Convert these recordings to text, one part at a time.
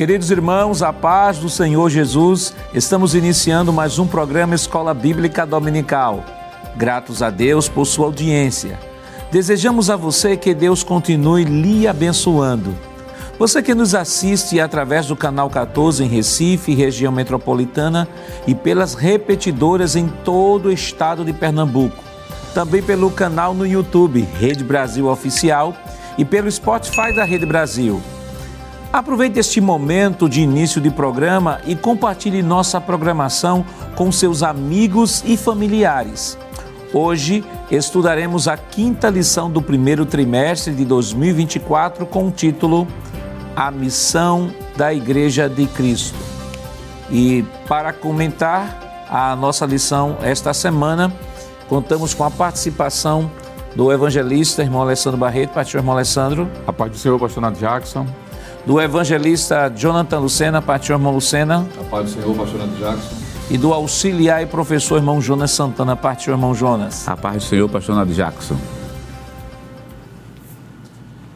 Queridos irmãos, a paz do Senhor Jesus, estamos iniciando mais um programa Escola Bíblica Dominical. Gratos a Deus por sua audiência. Desejamos a você que Deus continue lhe abençoando. Você que nos assiste através do canal 14 em Recife, região metropolitana, e pelas repetidoras em todo o estado de Pernambuco. Também pelo canal no YouTube Rede Brasil Oficial e pelo Spotify da Rede Brasil. Aproveite este momento de início de programa e compartilhe nossa programação com seus amigos e familiares. Hoje estudaremos a quinta lição do primeiro trimestre de 2024 com o título A Missão da Igreja de Cristo. E para comentar a nossa lição esta semana, contamos com a participação do evangelista irmão Alessandro Barreto, pastor irmão Alessandro. A paz do Senhor, pastor Nath Jackson do evangelista Jonathan Lucena, pastor irmão Lucena. A paz do Senhor, pastor André Jackson. E do auxiliar e professor irmão Jonas Santana, pastor irmão Jonas. A paz do Senhor, pastor André Jackson.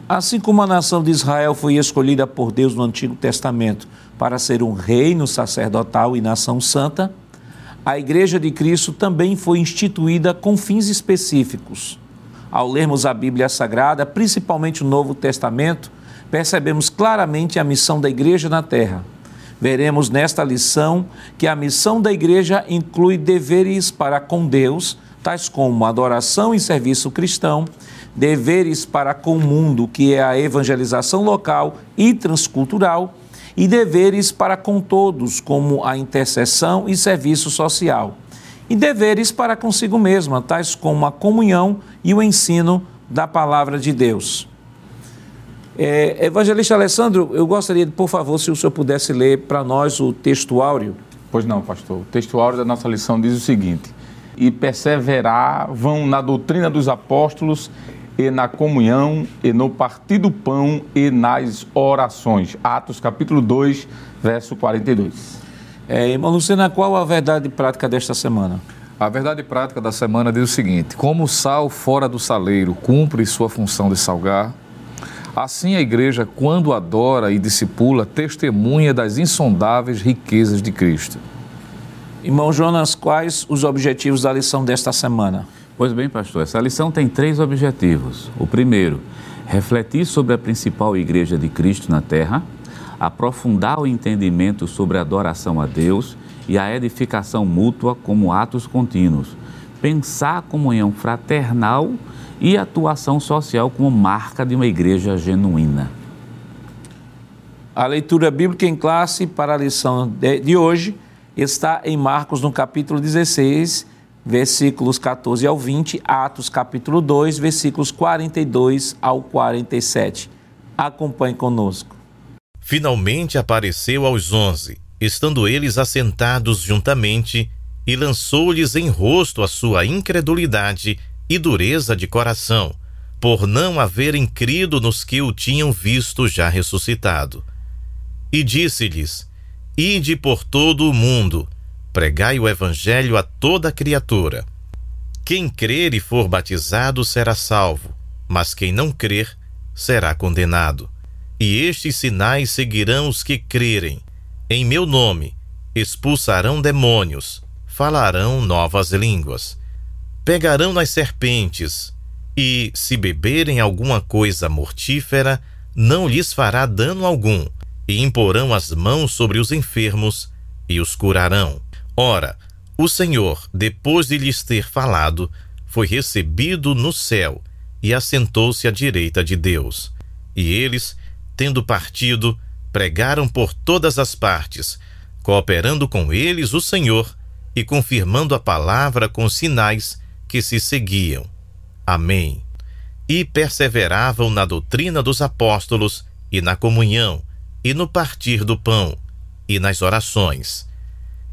Assim como a nação de Israel foi escolhida por Deus no Antigo Testamento para ser um reino sacerdotal e nação santa, a Igreja de Cristo também foi instituída com fins específicos. Ao lermos a Bíblia Sagrada, principalmente o Novo Testamento, percebemos claramente a missão da igreja na terra. Veremos nesta lição que a missão da igreja inclui deveres para com Deus, tais como adoração e serviço cristão, deveres para com o mundo, que é a evangelização local e transcultural, e deveres para com todos, como a intercessão e serviço social, e deveres para consigo mesma, tais como a comunhão e o ensino da palavra de Deus. É, Evangelista Alessandro, eu gostaria, por favor, se o senhor pudesse ler para nós o texto áureo. Pois não, pastor. O texto áureo da nossa lição diz o seguinte: E perseverar vão na doutrina dos apóstolos e na comunhão e no partir do pão e nas orações. Atos capítulo 2, verso 42. É, irmão Lucena, qual a verdade prática desta semana? A verdade prática da semana diz o seguinte: como o sal fora do saleiro cumpre sua função de salgar, Assim, a igreja, quando adora e discipula, testemunha das insondáveis riquezas de Cristo. Irmão Jonas, quais os objetivos da lição desta semana? Pois bem, pastor, essa lição tem três objetivos. O primeiro, refletir sobre a principal igreja de Cristo na terra, aprofundar o entendimento sobre a adoração a Deus e a edificação mútua como atos contínuos, pensar a comunhão fraternal e atuação social como marca de uma igreja genuína. A leitura bíblica em classe para a lição de, hoje está em Marcos, no capítulo 16, versículos 14 ao 20, Atos, capítulo 2, versículos 42 ao 47. Acompanhe conosco. Finalmente apareceu aos onze, estando eles assentados juntamente, e lançou-lhes em rosto a sua incredulidade e dureza de coração, por não haverem crido nos que o tinham visto já ressuscitado. E disse-lhes: Ide por todo o mundo, pregai o evangelho a toda criatura. Quem crer e for batizado será salvo, mas quem não crer será condenado. E estes sinais seguirão os que crerem. Em meu nome expulsarão demônios, falarão novas línguas pegarão nas serpentes, e, se beberem alguma coisa mortífera, não lhes fará dano algum, e imporão as mãos sobre os enfermos e os curarão. Ora, o Senhor, depois de lhes ter falado, foi recebido no céu e assentou-se à direita de Deus. E eles, tendo partido, pregaram por todas as partes, cooperando com eles o Senhor e confirmando a palavra com sinais que se seguiam. Amém. E perseveravam na doutrina dos apóstolos, e na comunhão, e no partir do pão, e nas orações.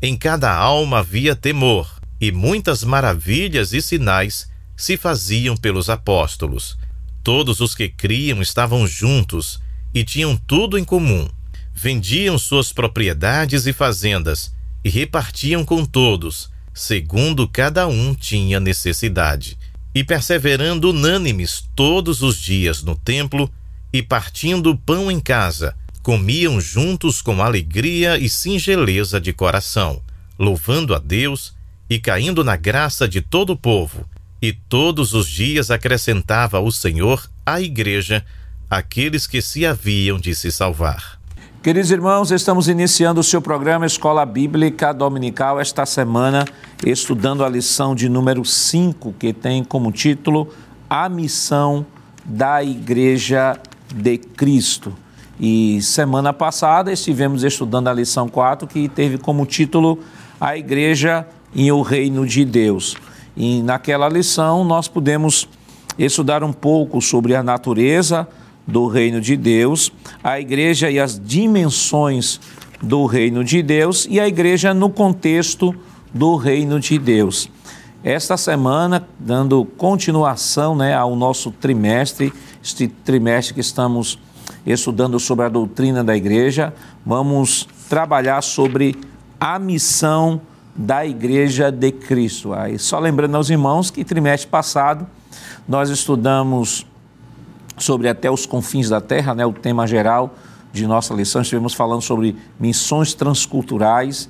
Em cada alma havia temor, e muitas maravilhas e sinais se faziam pelos apóstolos. Todos os que criam estavam juntos e tinham tudo em comum. Vendiam suas propriedades e fazendas e repartiam com todos segundo cada um tinha necessidade, e perseverando unânimes todos os dias no templo, e partindo pão em casa, comiam juntos com alegria e singeleza de coração, louvando a Deus e caindo na graça de todo o povo. E todos os dias acrescentava o Senhor à igreja aqueles que se haviam de se salvar. Queridos irmãos, estamos iniciando o seu programa Escola Bíblica Dominical esta semana, estudando a lição de número 5, que tem como título A Missão da Igreja de Cristo. E semana passada estivemos estudando a lição 4, que teve como título A Igreja e o Reino de Deus. E naquela lição nós pudemos estudar um pouco sobre a natureza do reino de Deus, a igreja e as dimensões do reino de Deus e a igreja no contexto do reino de Deus. Esta semana, dando continuação né, ao nosso trimestre, este trimestre que estamos estudando sobre a doutrina da igreja, vamos trabalhar sobre a missão da igreja de Cristo. Aí, só lembrando aos irmãos que trimestre passado nós estudamos sobre até os confins da terra, né, o tema geral de nossa lição, estivemos falando sobre missões transculturais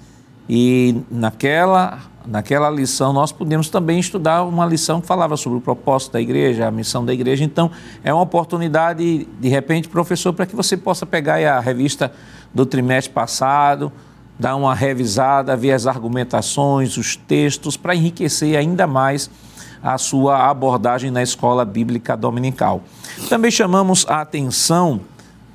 e naquela naquela lição nós pudemos também estudar uma lição que falava sobre o propósito da igreja, a missão da igreja. Então, é uma oportunidade, de repente, professor, para que você possa pegar a revista do trimestre passado, dar uma revisada, ver as argumentações, os textos, para enriquecer ainda mais a sua abordagem na escola bíblica dominical. Também chamamos a atenção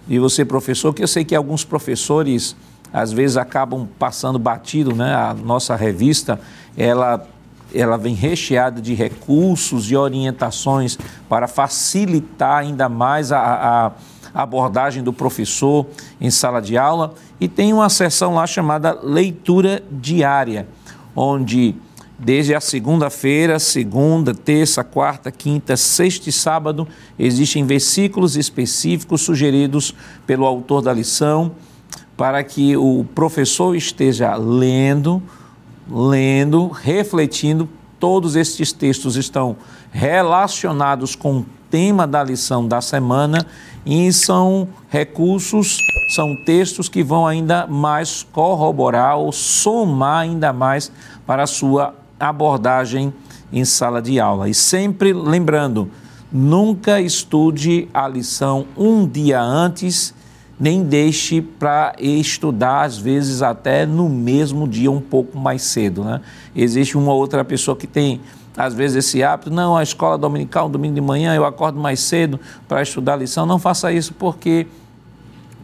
de você, professor, que eu sei que alguns professores às vezes acabam passando batido, né? A nossa revista, ela ela vem recheada de recursos e orientações para facilitar ainda mais a, a abordagem do professor em sala de aula e tem uma seção lá chamada leitura diária, onde Desde a segunda-feira, segunda, terça, quarta, quinta, sexta e sábado, existem versículos específicos sugeridos pelo autor da lição para que o professor esteja lendo, lendo, refletindo. Todos estes textos estão relacionados com o tema da lição da semana e são recursos, são textos que vão ainda mais corroborar ou somar ainda mais para a sua abordagem em sala de aula. E sempre lembrando, nunca estude a lição um dia antes, nem deixe para estudar, às vezes até no mesmo dia, um pouco mais cedo. Né? Existe uma outra pessoa que tem, às vezes, esse hábito, não, a escola dominical, domingo de manhã, eu acordo mais cedo para estudar a lição. Não faça isso, porque,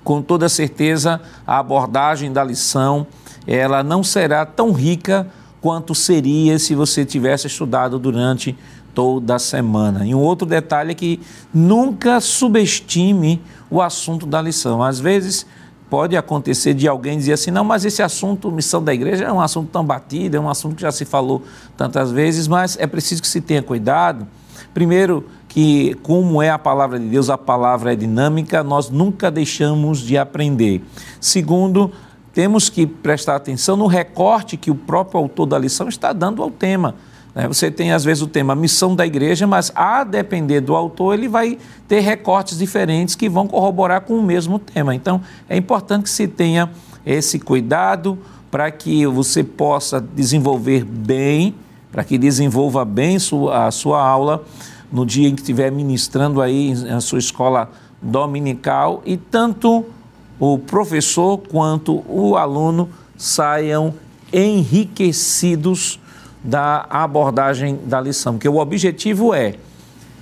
com toda certeza, a abordagem da lição, ela não será tão rica quanto seria se você tivesse estudado durante toda a semana. E um outro detalhe é que nunca subestime o assunto da lição. Às vezes pode acontecer de alguém dizer assim: não, mas esse assunto, missão da igreja, é um assunto tão batido, é um assunto que já se falou tantas vezes, mas é preciso que se tenha cuidado. Primeiro, que como é a palavra de Deus, a palavra é dinâmica, nós nunca deixamos de aprender. Segundo, temos que prestar atenção no recorte que o próprio autor da lição está dando ao tema. Né? Você tem, às vezes, o tema missão da igreja, mas a depender do autor, ele vai ter recortes diferentes que vão corroborar com o mesmo tema. Então, é importante que se tenha esse cuidado para que você possa desenvolver bem, para que desenvolva bem a sua aula no dia em que estiver ministrando aí na sua escola dominical e tanto o professor quanto o aluno saiam enriquecidos da abordagem da lição, porque o objetivo é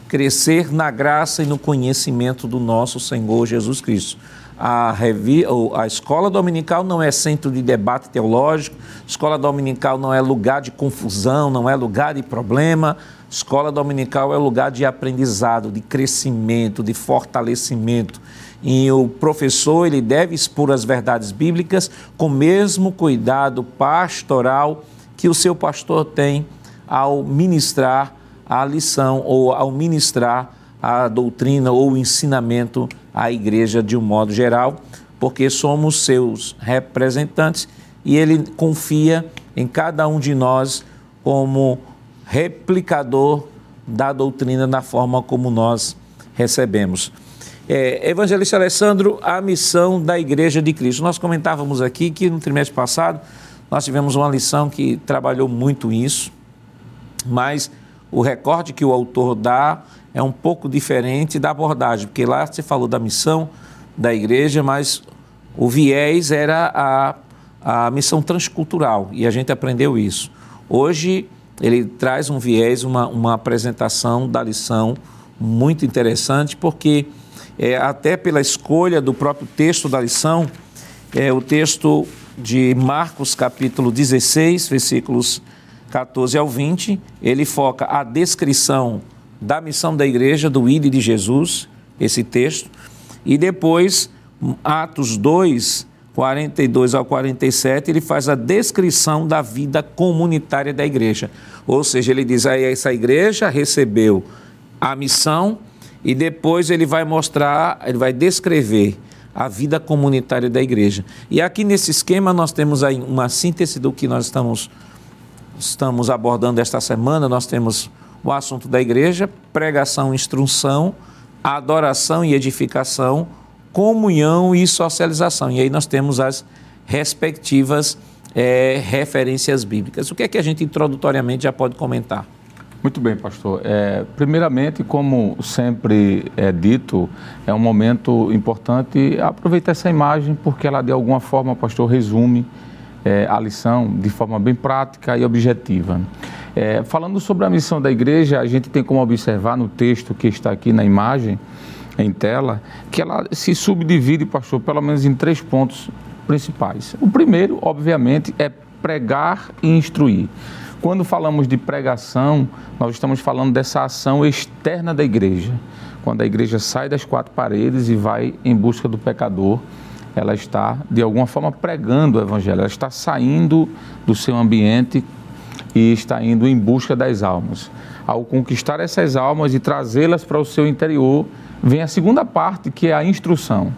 crescer na graça e no conhecimento do nosso Senhor Jesus Cristo. A, revi... a escola dominical não é centro de debate teológico, escola dominical não é lugar de confusão, não é lugar de problema. Escola dominical é lugar de aprendizado, de crescimento, de fortalecimento. E o professor ele deve expor as verdades bíblicas com o mesmo cuidado pastoral que o seu pastor tem ao ministrar a lição ou ao ministrar a doutrina ou o ensinamento à igreja de um modo geral, porque somos seus representantes e ele confia em cada um de nós como replicador da doutrina da forma como nós recebemos. É, Evangelista Alessandro, a missão da Igreja de Cristo. Nós comentávamos aqui que no trimestre passado nós tivemos uma lição que trabalhou muito isso, mas o recorte que o autor dá é um pouco diferente da abordagem, porque lá você falou da missão da igreja, mas o viés era a, a missão transcultural e a gente aprendeu isso. Hoje ele traz um viés, uma, uma apresentação da lição muito interessante, porque é, até pela escolha do próprio texto da lição, é, o texto de Marcos capítulo 16, versículos 14 ao 20, ele foca a descrição da missão da igreja, do ID de Jesus, esse texto, e depois, Atos 2, 42 ao 47, ele faz a descrição da vida comunitária da igreja. Ou seja, ele diz aí essa igreja recebeu a missão e depois ele vai mostrar, ele vai descrever a vida comunitária da igreja. E aqui nesse esquema nós temos aí uma síntese do que nós estamos estamos abordando esta semana. Nós temos o assunto da igreja, pregação, instrução, adoração e edificação, comunhão e socialização. E aí nós temos as respectivas é, referências bíblicas. O que é que a gente introdutoriamente já pode comentar? Muito bem, pastor. É, primeiramente, como sempre é dito, é um momento importante aproveitar essa imagem, porque ela de alguma forma, pastor, resume é, a lição de forma bem prática e objetiva. É, falando sobre a missão da igreja, a gente tem como observar no texto que está aqui na imagem, em tela, que ela se subdivide, pastor, pelo menos em três pontos principais. O primeiro, obviamente, é pregar e instruir. Quando falamos de pregação, nós estamos falando dessa ação externa da igreja. Quando a igreja sai das quatro paredes e vai em busca do pecador, ela está, de alguma forma, pregando o evangelho, ela está saindo do seu ambiente e está indo em busca das almas. Ao conquistar essas almas e trazê-las para o seu interior, vem a segunda parte, que é a instrução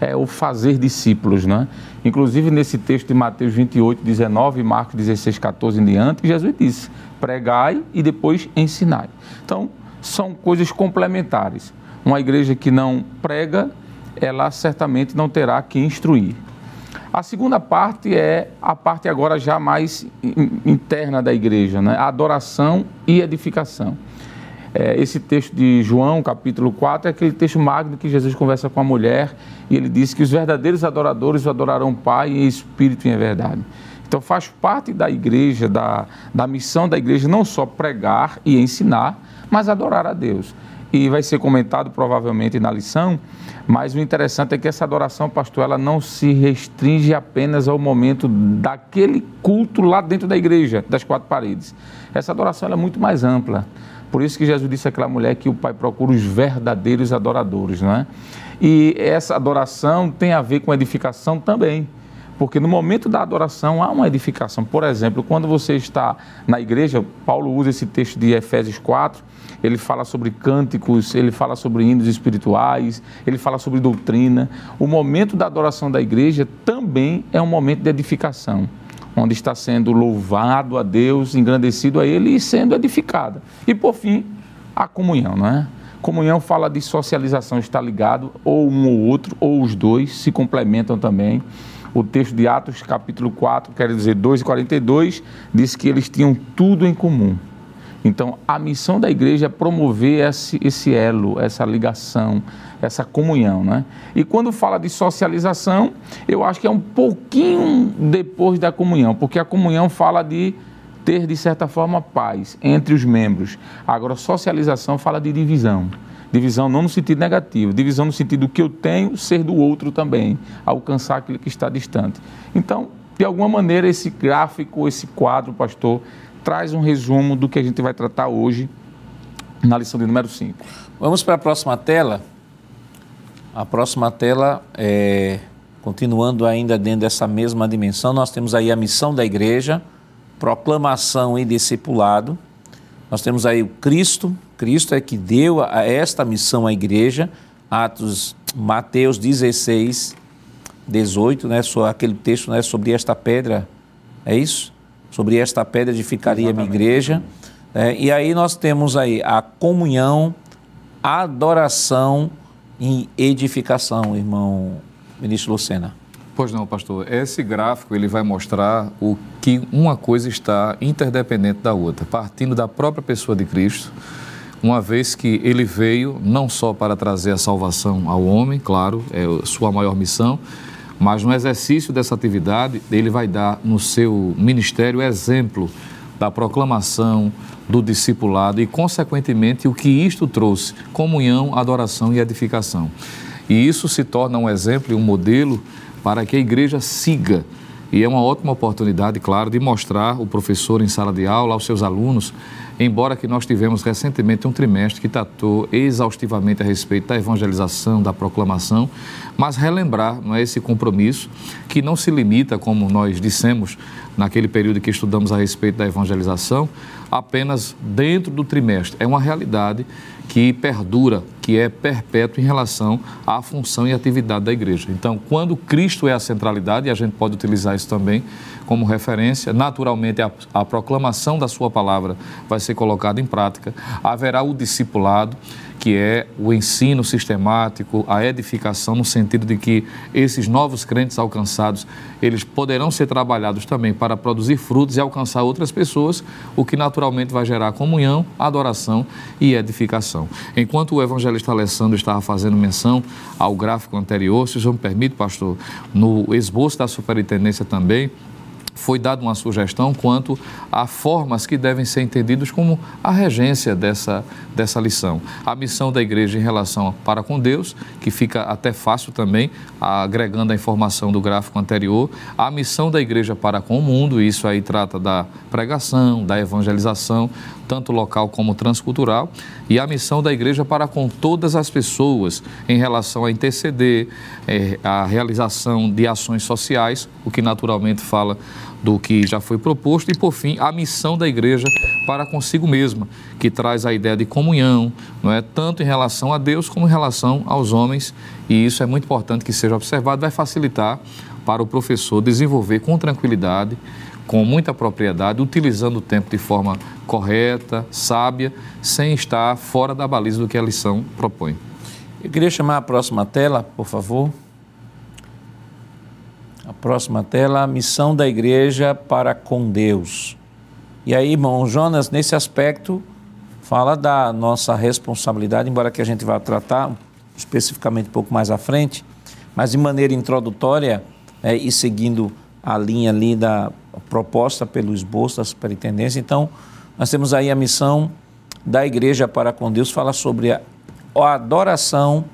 é o fazer discípulos, né? Inclusive nesse texto de Mateus 28, 19, Marcos 16, 14 em diante, Jesus disse: pregai e depois ensinai. Então, são coisas complementares. Uma igreja que não prega, ela certamente não terá que instruir. A segunda parte é a parte agora já mais interna da igreja, né? A adoração e edificação. É, esse texto de João, capítulo 4, é aquele texto magno que Jesus conversa com a mulher e ele diz que os verdadeiros adoradores o adorarão Pai em espírito e em verdade. Então faz parte da igreja, da, da missão da igreja, não só pregar e ensinar, mas adorar a Deus. E vai ser comentado provavelmente na lição, mas o interessante é que essa adoração, pastor, ela não se restringe apenas ao momento daquele culto lá dentro da igreja, das quatro paredes. Essa adoração é muito mais ampla. Por isso que Jesus disse àquela mulher que o Pai procura os verdadeiros adoradores, não é? E essa adoração tem a ver com edificação também. Porque no momento da adoração há uma edificação. Por exemplo, quando você está na igreja, Paulo usa esse texto de Efésios 4, ele fala sobre cânticos, ele fala sobre hinos espirituais, ele fala sobre doutrina. O momento da adoração da igreja também é um momento de edificação onde está sendo louvado a Deus, engrandecido a Ele e sendo edificada. E por fim, a comunhão, não é? Comunhão fala de socialização, está ligado, ou um ou outro, ou os dois se complementam também. O texto de Atos, capítulo 4, quer dizer 2 e 42, diz que eles tinham tudo em comum. Então, a missão da igreja é promover esse, esse elo, essa ligação, essa comunhão. Né? E quando fala de socialização, eu acho que é um pouquinho depois da comunhão, porque a comunhão fala de ter, de certa forma, paz entre os membros. Agora, socialização fala de divisão. Divisão não no sentido negativo, divisão no sentido do que eu tenho ser do outro também, alcançar aquele que está distante. Então, de alguma maneira, esse gráfico, esse quadro, pastor, traz um resumo do que a gente vai tratar hoje na lição de número 5. Vamos para a próxima tela. A próxima tela, é, continuando ainda dentro dessa mesma dimensão, nós temos aí a missão da igreja, proclamação e discipulado. Nós temos aí o Cristo, Cristo é que deu a esta missão à igreja, Atos, Mateus 16, 18, né, aquele texto né, sobre esta pedra, é isso? Sobre esta pedra edificaria a minha igreja. É, e aí nós temos aí a comunhão, a adoração e edificação, irmão ministro Lucena. Pois não, pastor. Esse gráfico ele vai mostrar o que uma coisa está interdependente da outra, partindo da própria pessoa de Cristo, uma vez que ele veio não só para trazer a salvação ao homem, claro, é sua maior missão, mas no exercício dessa atividade, ele vai dar no seu ministério exemplo da proclamação, do discipulado e, consequentemente, o que isto trouxe: comunhão, adoração e edificação. E isso se torna um exemplo e um modelo para que a igreja siga. E é uma ótima oportunidade, claro, de mostrar o professor em sala de aula aos seus alunos, embora que nós tivemos recentemente um trimestre que tratou exaustivamente a respeito da evangelização, da proclamação, mas relembrar não é, esse compromisso que não se limita, como nós dissemos naquele período que estudamos a respeito da evangelização, apenas dentro do trimestre. É uma realidade que perdura, que é perpétuo em relação à função e atividade da igreja. Então, quando Cristo é a centralidade, e a gente pode utilizar isso também como referência, naturalmente a, a proclamação da sua palavra vai ser colocada em prática, haverá o discipulado que é o ensino sistemático, a edificação, no sentido de que esses novos crentes alcançados, eles poderão ser trabalhados também para produzir frutos e alcançar outras pessoas, o que naturalmente vai gerar comunhão, adoração e edificação. Enquanto o evangelista Alessandro estava fazendo menção ao gráfico anterior, se o senhor me permite, pastor, no esboço da superintendência também, foi dada uma sugestão quanto a formas que devem ser entendidas como a regência dessa, dessa lição. A missão da igreja em relação para com Deus, que fica até fácil também, agregando a informação do gráfico anterior. A missão da igreja para com o mundo, isso aí trata da pregação, da evangelização, tanto local como transcultural, e a missão da igreja para com todas as pessoas em relação a interceder, é, a realização de ações sociais, o que naturalmente fala do que já foi proposto, e por fim, a missão da igreja para consigo mesma, que traz a ideia de comunhão, não é tanto em relação a Deus como em relação aos homens, e isso é muito importante que seja observado, vai facilitar para o professor desenvolver com tranquilidade com muita propriedade, utilizando o tempo de forma correta, sábia, sem estar fora da baliza do que a lição propõe. Eu queria chamar a próxima tela, por favor. A próxima tela, a missão da igreja para com Deus. E aí, irmão Jonas, nesse aspecto, fala da nossa responsabilidade, embora que a gente vá tratar especificamente um pouco mais à frente, mas de maneira introdutória é, e seguindo a linha ali da proposta pelo esboço da superintendência. Então, nós temos aí a missão da igreja para com Deus, fala sobre a, a adoração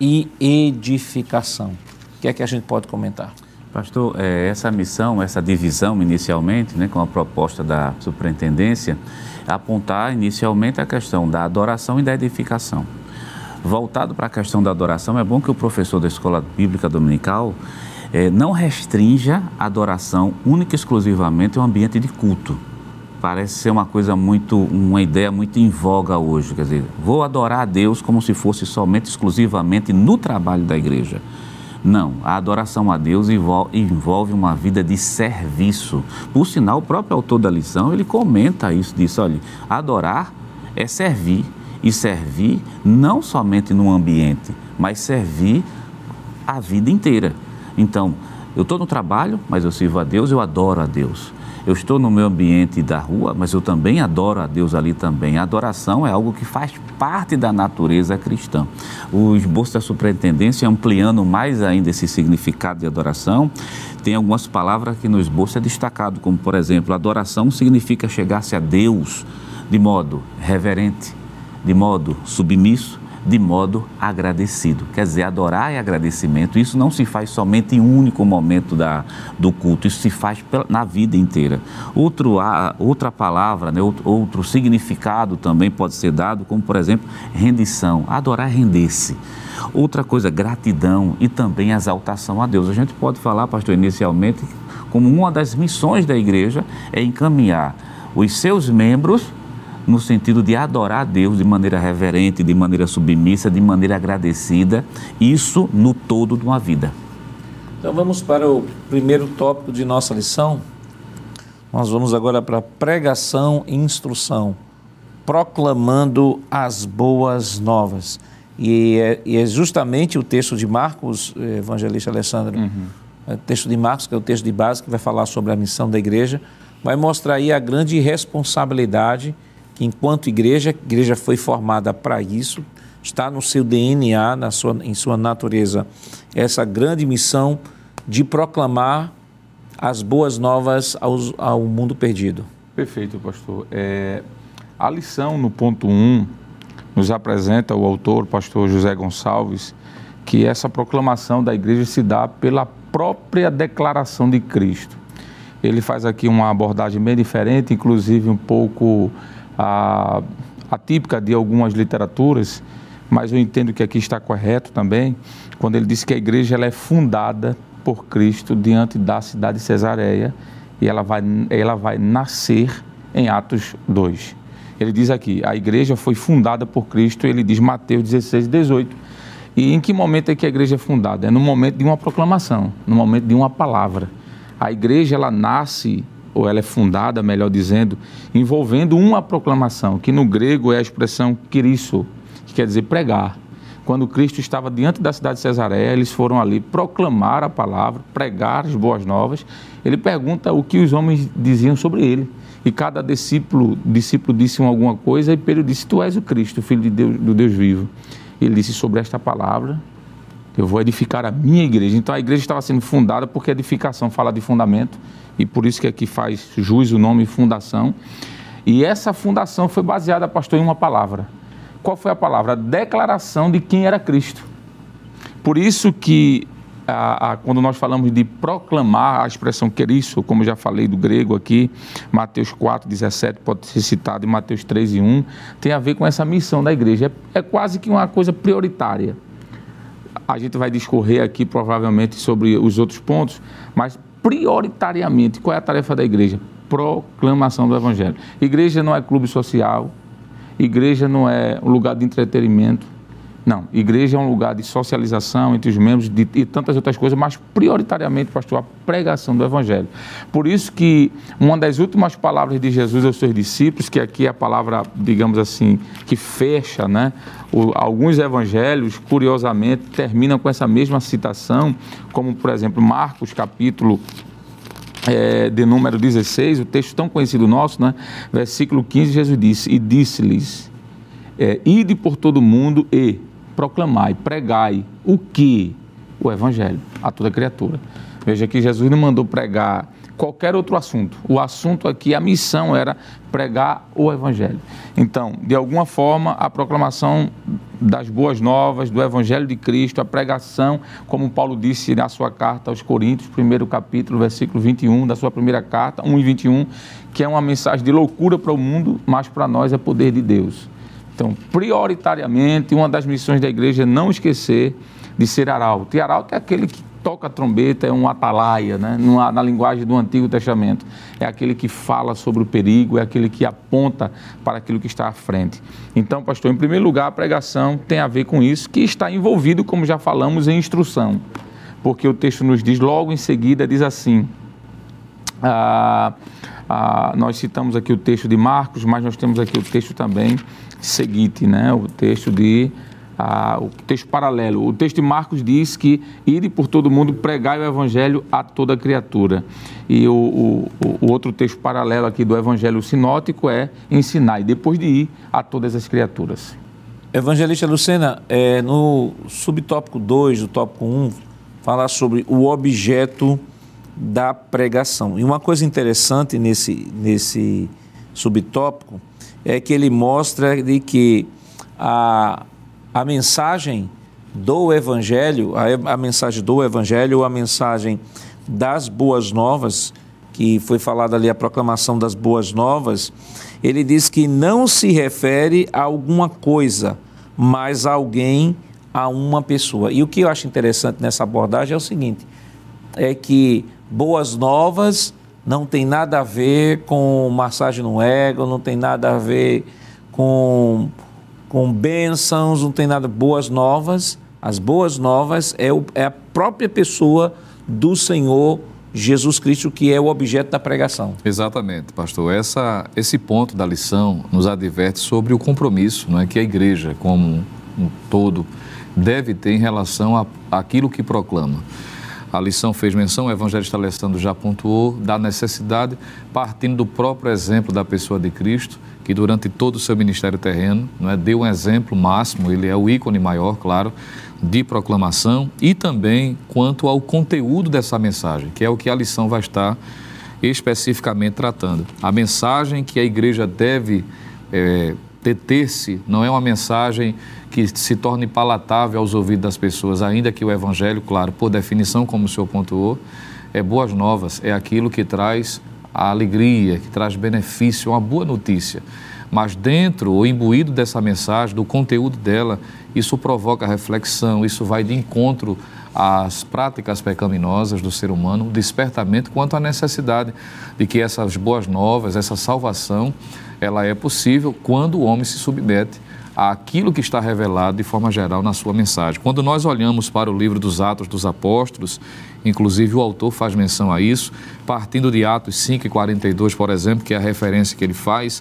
e edificação. O que é que a gente pode comentar? Pastor, é, essa missão, essa divisão inicialmente, né, com a proposta da superintendência, apontar inicialmente a questão da adoração e da edificação. Voltado para a questão da adoração, é bom que o professor da Escola Bíblica Dominical é, não restrinja a adoração única e exclusivamente ao ambiente de culto. Parece ser uma coisa muito, uma ideia muito em voga hoje. Quer dizer, vou adorar a Deus como se fosse somente, exclusivamente no trabalho da igreja. Não, a adoração a Deus envolve uma vida de serviço. Por sinal, o próprio autor da lição, ele comenta isso, diz, olha, adorar é servir, e servir não somente no ambiente, mas servir a vida inteira. Então, eu estou no trabalho, mas eu sirvo a Deus, eu adoro a Deus. Eu estou no meu ambiente da rua, mas eu também adoro a Deus ali também. A adoração é algo que faz parte da natureza cristã. O esboço da superintendência, ampliando mais ainda esse significado de adoração, tem algumas palavras que no esboço é destacado, como por exemplo, adoração significa chegar-se a Deus de modo reverente, de modo submisso, de modo agradecido. Quer dizer, adorar é agradecimento. Isso não se faz somente em um único momento da, do culto, isso se faz na vida inteira. Outro, outra palavra, né, outro, outro significado também pode ser dado, como por exemplo, rendição. Adorar é render-se. Outra coisa, gratidão e também exaltação a Deus. A gente pode falar, pastor, inicialmente, como uma das missões da igreja é encaminhar os seus membros no sentido de adorar a Deus de maneira reverente, de maneira submissa, de maneira agradecida, isso no todo de uma vida. Então vamos para o primeiro tópico de nossa lição. Nós vamos agora para pregação e instrução, proclamando as boas novas. E é, e é justamente o texto de Marcos, eh, evangelista Alessandro, uhum. o texto de Marcos, que é o texto de base que vai falar sobre a missão da igreja, vai mostrar aí a grande responsabilidade que, enquanto igreja, a igreja foi formada para isso, está no seu DNA, na sua, em sua natureza, essa grande missão de proclamar as boas novas aos, ao mundo perdido. Perfeito, pastor. É, a lição no ponto 1 um, nos apresenta o autor, pastor José Gonçalves, que essa proclamação da igreja se dá pela própria declaração de Cristo. Ele faz aqui uma abordagem bem diferente, inclusive um pouco a, atípica de algumas literaturas, mas eu entendo que aqui está correto também, quando ele diz que a igreja ela é fundada por Cristo diante da cidade de Cesareia e ela vai, ela vai nascer em Atos 2. Ele diz aqui, a igreja foi fundada por Cristo, ele diz Mateus 16, 18. E em que momento é que a igreja é fundada? É no momento de uma proclamação, no momento de uma palavra. A igreja ela nasce ou ela é fundada, melhor dizendo, envolvendo uma proclamação, que no grego é a expressão kirisso, que quer dizer pregar. Quando Cristo estava diante da cidade de Cesareia, eles foram ali proclamar a palavra, pregar as boas novas. Ele pergunta o que os homens diziam sobre ele. E cada discípulo, discípulo disse alguma coisa, e Pedro disse: Tu és o Cristo, filho de Deus, do Deus vivo. Ele disse sobre esta palavra: Eu vou edificar a minha igreja. Então a igreja estava sendo fundada porque edificação fala de fundamento e por isso que aqui faz jus o nome fundação. E essa fundação foi baseada, pastor, em uma palavra. Qual foi a palavra? A declaração de quem era Cristo. Por isso que a, a, quando nós falamos de proclamar a expressão queriço, como já falei do grego aqui, Mateus 4, 17 pode ser citado em Mateus 3 e 1, tem a ver com essa missão da igreja. É, é quase que uma coisa prioritária. A gente vai discorrer aqui provavelmente sobre os outros pontos, mas prioritariamente, qual é a tarefa da igreja? Proclamação do Evangelho. Igreja não é clube social, igreja não é um lugar de entretenimento. Não, igreja é um lugar de socialização entre os membros de, e tantas outras coisas, mas prioritariamente, pastor, a pregação do Evangelho. Por isso que uma das últimas palavras de Jesus aos seus discípulos, que aqui é a palavra, digamos assim, que fecha, né? O, alguns evangelhos, curiosamente, terminam com essa mesma citação, como, por exemplo, Marcos, capítulo é, de número 16, o texto tão conhecido nosso, né? Versículo 15, Jesus disse, e disse-lhes, é, ide por todo mundo e proclamai, pregai o que? O Evangelho a toda criatura. Veja que Jesus não mandou pregar qualquer outro assunto. O assunto aqui, a missão era pregar o Evangelho. Então, de alguma forma, a proclamação das boas novas, do Evangelho de Cristo, a pregação, como Paulo disse na sua carta aos Coríntios, primeiro capítulo, versículo 21 da sua primeira carta, 1 e 21, que é uma mensagem de loucura para o mundo, mas para nós é poder de Deus. Então, prioritariamente, uma das missões da igreja é não esquecer de ser arauto. E arauto é aquele que toca trombeta, é um atalaia, né? na, na linguagem do Antigo Testamento. É aquele que fala sobre o perigo, é aquele que aponta para aquilo que está à frente. Então, pastor, em primeiro lugar, a pregação tem a ver com isso, que está envolvido, como já falamos, em instrução. Porque o texto nos diz, logo em seguida, diz assim. Ah, ah, nós citamos aqui o texto de Marcos, mas nós temos aqui o texto também seguinte, né? o texto de ah, o texto paralelo. O texto de Marcos diz que ide por todo mundo pregar o evangelho a toda criatura. E o, o, o, outro texto paralelo aqui do evangelho sinótico é ensinar, e depois de ir a todas as criaturas. Evangelista Lucena, é, no subtópico 2 do tópico 1, um, fala sobre o objeto da pregação. E uma coisa interessante nesse, nesse subtópico é que ele mostra de que a, a mensagem do Evangelho, a, a mensagem do Evangelho, a mensagem das boas novas, que foi falada ali a proclamação das boas novas, ele diz que não se refere a alguma coisa, mas a alguém, a uma pessoa. E o que eu acho interessante nessa abordagem é o seguinte: é que boas novas não tem nada a ver com massagem no ego, não tem nada a ver com, com bênçãos, não tem nada. Boas novas, as boas novas é, o, é a própria pessoa do Senhor Jesus Cristo que é o objeto da pregação. Exatamente, pastor. Essa, esse ponto da lição nos adverte sobre o compromisso não é, que a igreja, como um todo deve ter em relação àquilo que proclama. A lição fez menção, o evangelista Alessandro já pontuou, da necessidade, partindo do próprio exemplo da pessoa de Cristo, que durante todo o seu ministério terreno não é, deu um exemplo máximo, ele é o ícone maior, claro, de proclamação e também quanto ao conteúdo dessa mensagem, que é o que a lição vai estar especificamente tratando. A mensagem que a igreja deve é, deter-se não é uma mensagem que se torne palatável aos ouvidos das pessoas, ainda que o evangelho, claro, por definição, como o senhor pontuou, é boas novas, é aquilo que traz a alegria, que traz benefício, uma boa notícia. Mas dentro ou imbuído dessa mensagem, do conteúdo dela, isso provoca reflexão, isso vai de encontro às práticas pecaminosas do ser humano, o despertamento quanto à necessidade de que essas boas novas, essa salvação, ela é possível quando o homem se submete àquilo que está revelado de forma geral na sua mensagem. Quando nós olhamos para o livro dos Atos dos Apóstolos, inclusive o autor faz menção a isso, partindo de Atos 5 e 42, por exemplo, que é a referência que ele faz,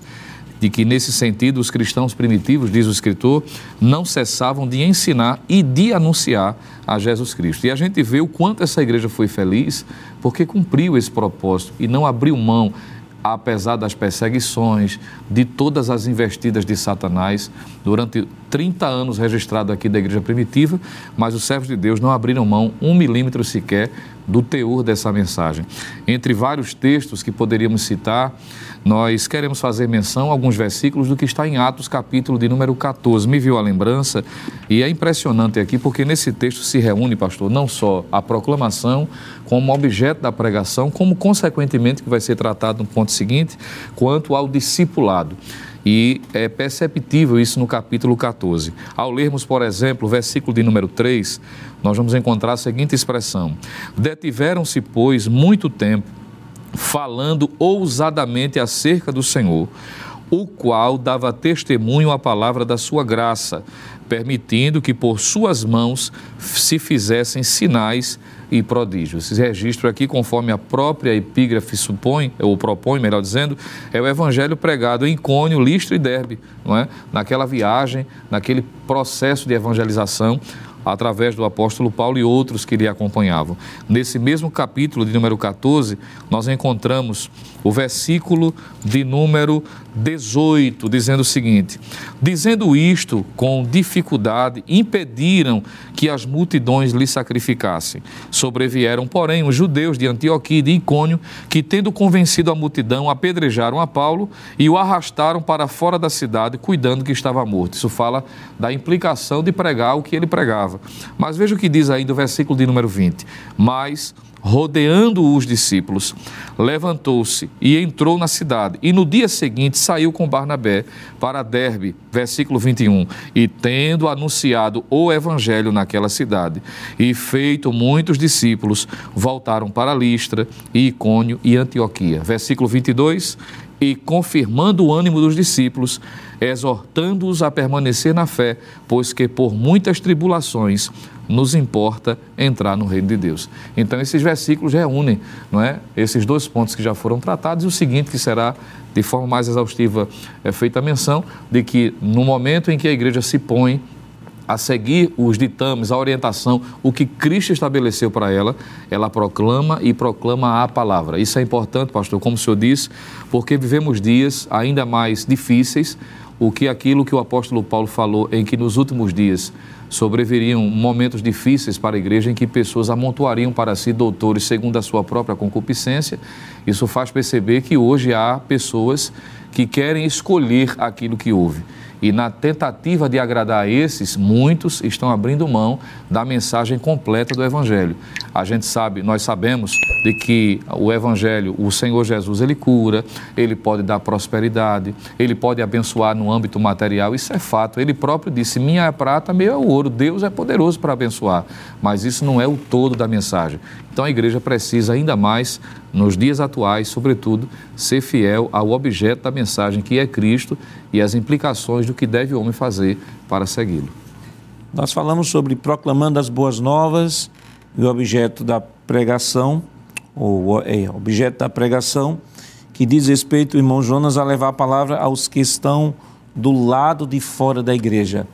de que, nesse sentido, os cristãos primitivos, diz o escritor, não cessavam de ensinar e de anunciar a Jesus Cristo. E a gente vê o quanto essa igreja foi feliz porque cumpriu esse propósito e não abriu mão apesar das perseguições, de todas as investidas de Satanás, durante 30 anos registrado aqui da igreja primitiva, mas os servos de Deus não abriram mão um milímetro sequer do teor dessa mensagem. Entre vários textos que poderíamos citar, nós queremos fazer menção a alguns versículos do que está em Atos, capítulo de número 14. Me viu a lembrança? E é impressionante aqui, porque nesse texto se reúne, pastor, não só a proclamação como objeto da pregação, como consequentemente, que vai ser tratado no ponto seguinte, quanto ao discipulado. E é perceptível isso no capítulo 14. Ao lermos, por exemplo, o versículo de número 3, nós vamos encontrar a seguinte expressão: Detiveram-se, pois, muito tempo falando ousadamente acerca do Senhor, o qual dava testemunho à palavra da sua graça, permitindo que por suas mãos se fizessem sinais e prodígios. Esse registro aqui, conforme a própria epígrafe supõe, ou propõe, melhor dizendo, é o evangelho pregado em Cônio, Listra e Derbe, não é? naquela viagem, naquele processo de evangelização através do apóstolo Paulo e outros que lhe acompanhavam. Nesse mesmo capítulo de número 14, nós encontramos o versículo de número 18, dizendo o seguinte: Dizendo isto com dificuldade, impediram que as multidões lhe sacrificassem. Sobrevieram, porém, os judeus de Antioquia e de Icônio, que, tendo convencido a multidão, apedrejaram a Paulo e o arrastaram para fora da cidade, cuidando que estava morto. Isso fala da implicação de pregar o que ele pregava. Mas veja o que diz ainda o versículo de número 20: Mas rodeando os discípulos, levantou-se e entrou na cidade. E no dia seguinte saiu com Barnabé para Derbe, versículo 21. E tendo anunciado o evangelho naquela cidade e feito muitos discípulos, voltaram para Listra, e Icônio e Antioquia. Versículo 22. E confirmando o ânimo dos discípulos, exortando-os a permanecer na fé, pois que por muitas tribulações nos importa entrar no reino de Deus. Então esses versículos reúnem, não é, esses dois pontos que já foram tratados e o seguinte que será de forma mais exaustiva é feita a menção de que no momento em que a igreja se põe a seguir os ditames, a orientação, o que Cristo estabeleceu para ela, ela proclama e proclama a palavra. Isso é importante, pastor, como o senhor disse, porque vivemos dias ainda mais difíceis, o que aquilo que o apóstolo Paulo falou em que nos últimos dias sobreviriam momentos difíceis para a igreja em que pessoas amontoariam para si doutores segundo a sua própria concupiscência. Isso faz perceber que hoje há pessoas que querem escolher aquilo que ouve. E na tentativa de agradar a esses, muitos estão abrindo mão da mensagem completa do Evangelho. A gente sabe, nós sabemos de que o Evangelho, o Senhor Jesus, ele cura, ele pode dar prosperidade, ele pode abençoar no âmbito material, isso é fato. Ele próprio disse: Minha é prata, meu é ouro. Deus é poderoso para abençoar, mas isso não é o todo da mensagem. Então a igreja precisa ainda mais, nos dias atuais, sobretudo, ser fiel ao objeto da mensagem que é Cristo e as implicações do que deve o homem fazer para segui-lo. Nós falamos sobre proclamando as boas novas e o objeto da pregação, ou é, objeto da pregação, que diz respeito, irmão Jonas, a levar a palavra aos que estão do lado de fora da igreja.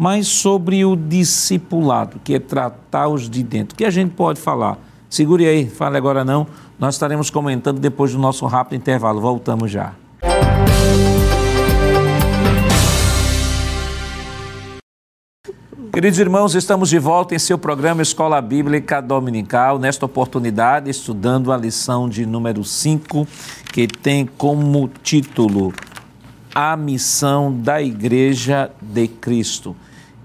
Mas sobre o discipulado, que é tratar os de dentro. O que a gente pode falar? Segure aí, fale agora não. Nós estaremos comentando depois do nosso rápido intervalo. Voltamos já. Queridos irmãos, estamos de volta em seu programa Escola Bíblica Dominical, nesta oportunidade estudando a lição de número 5, que tem como título A Missão da Igreja de Cristo.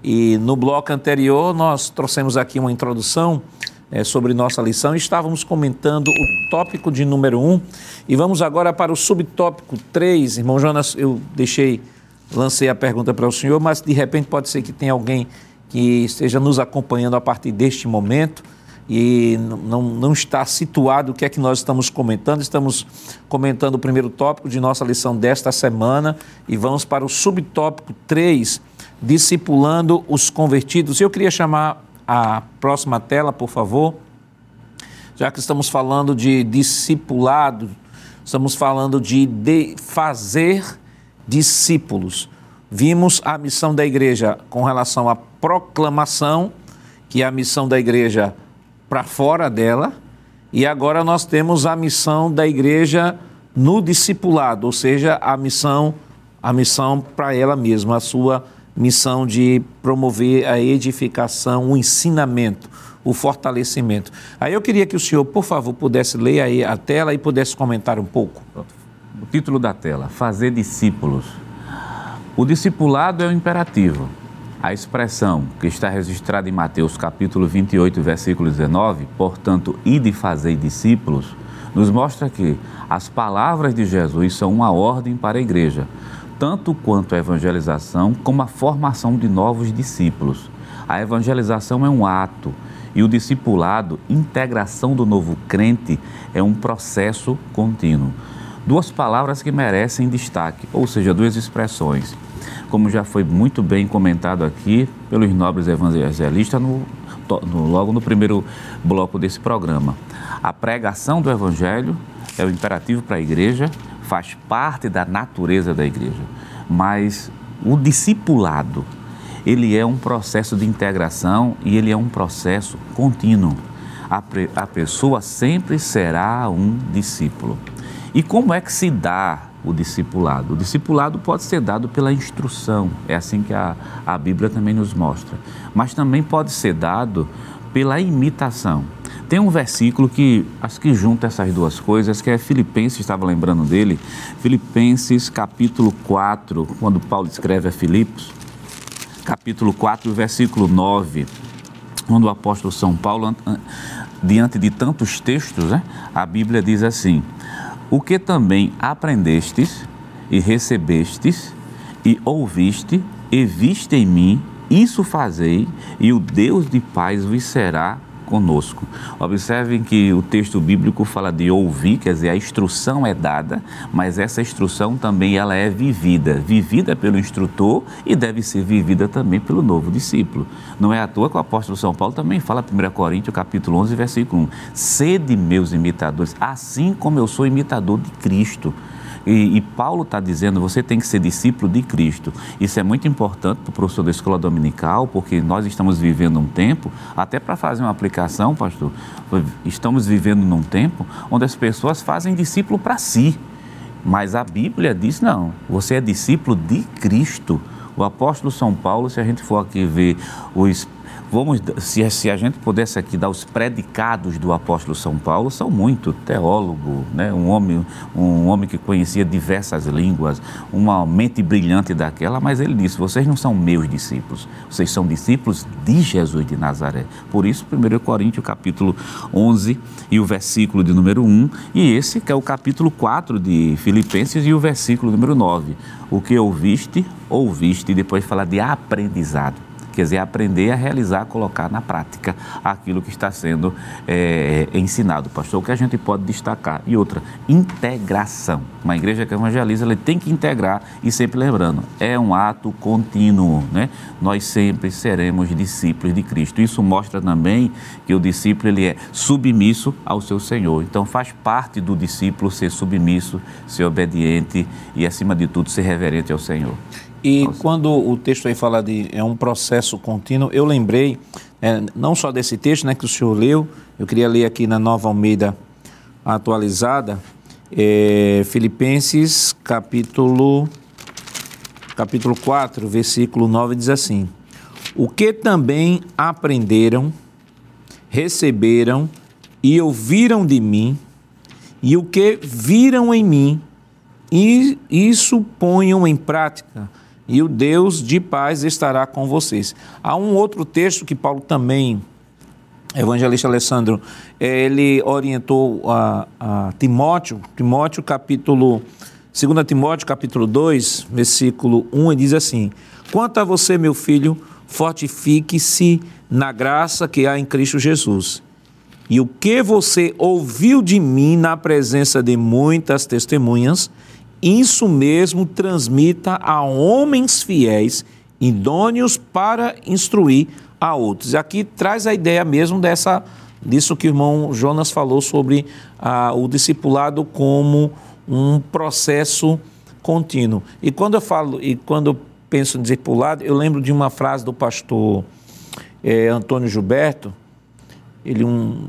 E no bloco anterior nós trouxemos aqui uma introdução é, sobre nossa lição e estávamos comentando o tópico de número 1 um, e vamos agora para o subtópico 3. Irmão Jonas, eu deixei, lancei a pergunta para o senhor, mas de repente pode ser que tenha alguém que esteja nos acompanhando a partir deste momento e não, não está situado o que é que nós estamos comentando. Estamos comentando o primeiro tópico de nossa lição desta semana e vamos para o subtópico 3, discipulando os convertidos. Eu queria chamar a próxima tela, por favor. Já que estamos falando de discipulado, estamos falando de, de fazer discípulos. Vimos a missão da igreja com relação à proclamação, que é a missão da igreja para fora dela, e agora nós temos a missão da igreja no discipulado, ou seja, a missão a missão para ela mesma, a sua missão de promover a edificação, o ensinamento, o fortalecimento. Aí eu queria que o senhor, por favor, pudesse ler aí a tela e pudesse comentar um pouco. O título da tela: Fazer discípulos. O discipulado é o imperativo. A expressão que está registrada em Mateus capítulo 28, versículo 19, portanto, ide fazer discípulos, nos mostra que as palavras de Jesus são uma ordem para a igreja, tanto quanto a evangelização como a formação de novos discípulos. A evangelização é um ato e o discipulado, integração do novo crente, é um processo contínuo. Duas palavras que merecem destaque, ou seja, duas expressões como já foi muito bem comentado aqui pelos nobres evangelistas no, no, logo no primeiro bloco desse programa. A pregação do Evangelho é o imperativo para a igreja, faz parte da natureza da igreja, mas o discipulado, ele é um processo de integração e ele é um processo contínuo. A, a pessoa sempre será um discípulo. E como é que se dá o discipulado. O discipulado pode ser dado pela instrução, é assim que a, a Bíblia também nos mostra, mas também pode ser dado pela imitação. Tem um versículo que acho que junta essas duas coisas, que é Filipenses, estava lembrando dele, Filipenses capítulo 4, quando Paulo escreve a Filipos, capítulo 4, versículo 9, quando o apóstolo São Paulo, diante de tantos textos, né, a Bíblia diz assim: o que também aprendestes e recebestes e ouviste e viste em mim, isso fazei, e o Deus de paz vos será conosco. Observem que o texto bíblico fala de ouvir, quer dizer, a instrução é dada, mas essa instrução também ela é vivida, vivida pelo instrutor e deve ser vivida também pelo novo discípulo. Não é à toa que o apóstolo São Paulo também fala, 1 Coríntios capítulo 11, versículo 1, sede meus imitadores, assim como eu sou imitador de Cristo. E, e Paulo está dizendo, você tem que ser discípulo de Cristo. Isso é muito importante para o professor da escola dominical, porque nós estamos vivendo um tempo, até para fazer uma aplicação, pastor, estamos vivendo num tempo onde as pessoas fazem discípulo para si. Mas a Bíblia diz não, você é discípulo de Cristo. O apóstolo São Paulo, se a gente for aqui ver os Vamos, se, se a gente pudesse aqui dar os predicados do apóstolo São Paulo, são muito teólogo, né? um, homem, um homem que conhecia diversas línguas, uma mente brilhante daquela, mas ele disse: vocês não são meus discípulos, vocês são discípulos de Jesus de Nazaré. Por isso, 1 Coríntios capítulo 11 e o versículo de número 1, e esse que é o capítulo 4 de Filipenses e o versículo número 9. O que ouviste, ouviste, e depois fala de aprendizado quer dizer, aprender a realizar, colocar na prática aquilo que está sendo é, ensinado, pastor. O que a gente pode destacar? E outra, integração. Uma igreja que evangeliza, ela tem que integrar e sempre lembrando, é um ato contínuo, né? Nós sempre seremos discípulos de Cristo. Isso mostra também que o discípulo ele é submisso ao seu Senhor. Então faz parte do discípulo ser submisso, ser obediente e acima de tudo ser reverente ao Senhor. E Nossa. quando o texto aí fala de é um processo contínuo, eu lembrei é, não só desse texto né, que o senhor leu, eu queria ler aqui na Nova Almeida atualizada, é, Filipenses capítulo, capítulo 4, versículo 9 diz assim: O que também aprenderam, receberam e ouviram de mim, e o que viram em mim, e isso ponham em prática, e o Deus de paz estará com vocês. Há um outro texto que Paulo também, evangelista Alessandro, eh, ele orientou a, a Timóteo, Timóteo capítulo, 2 Timóteo capítulo 2, versículo 1, e diz assim, Quanto a você, meu filho, fortifique-se na graça que há em Cristo Jesus. E o que você ouviu de mim na presença de muitas testemunhas, isso mesmo transmita a homens fiéis, idôneos para instruir a outros. E aqui traz a ideia mesmo dessa disso que o irmão Jonas falou sobre ah, o discipulado como um processo contínuo. E quando eu falo e quando eu penso em discipulado, eu lembro de uma frase do pastor eh, Antônio Gilberto, ele um,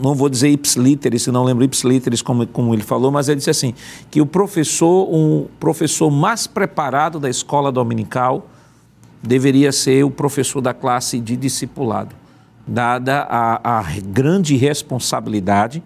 não vou dizer ipsiliteris, não lembro ipsiliteris como, como ele falou, mas ele disse assim, que o professor, um professor mais preparado da escola dominical deveria ser o professor da classe de discipulado, dada a, a grande responsabilidade,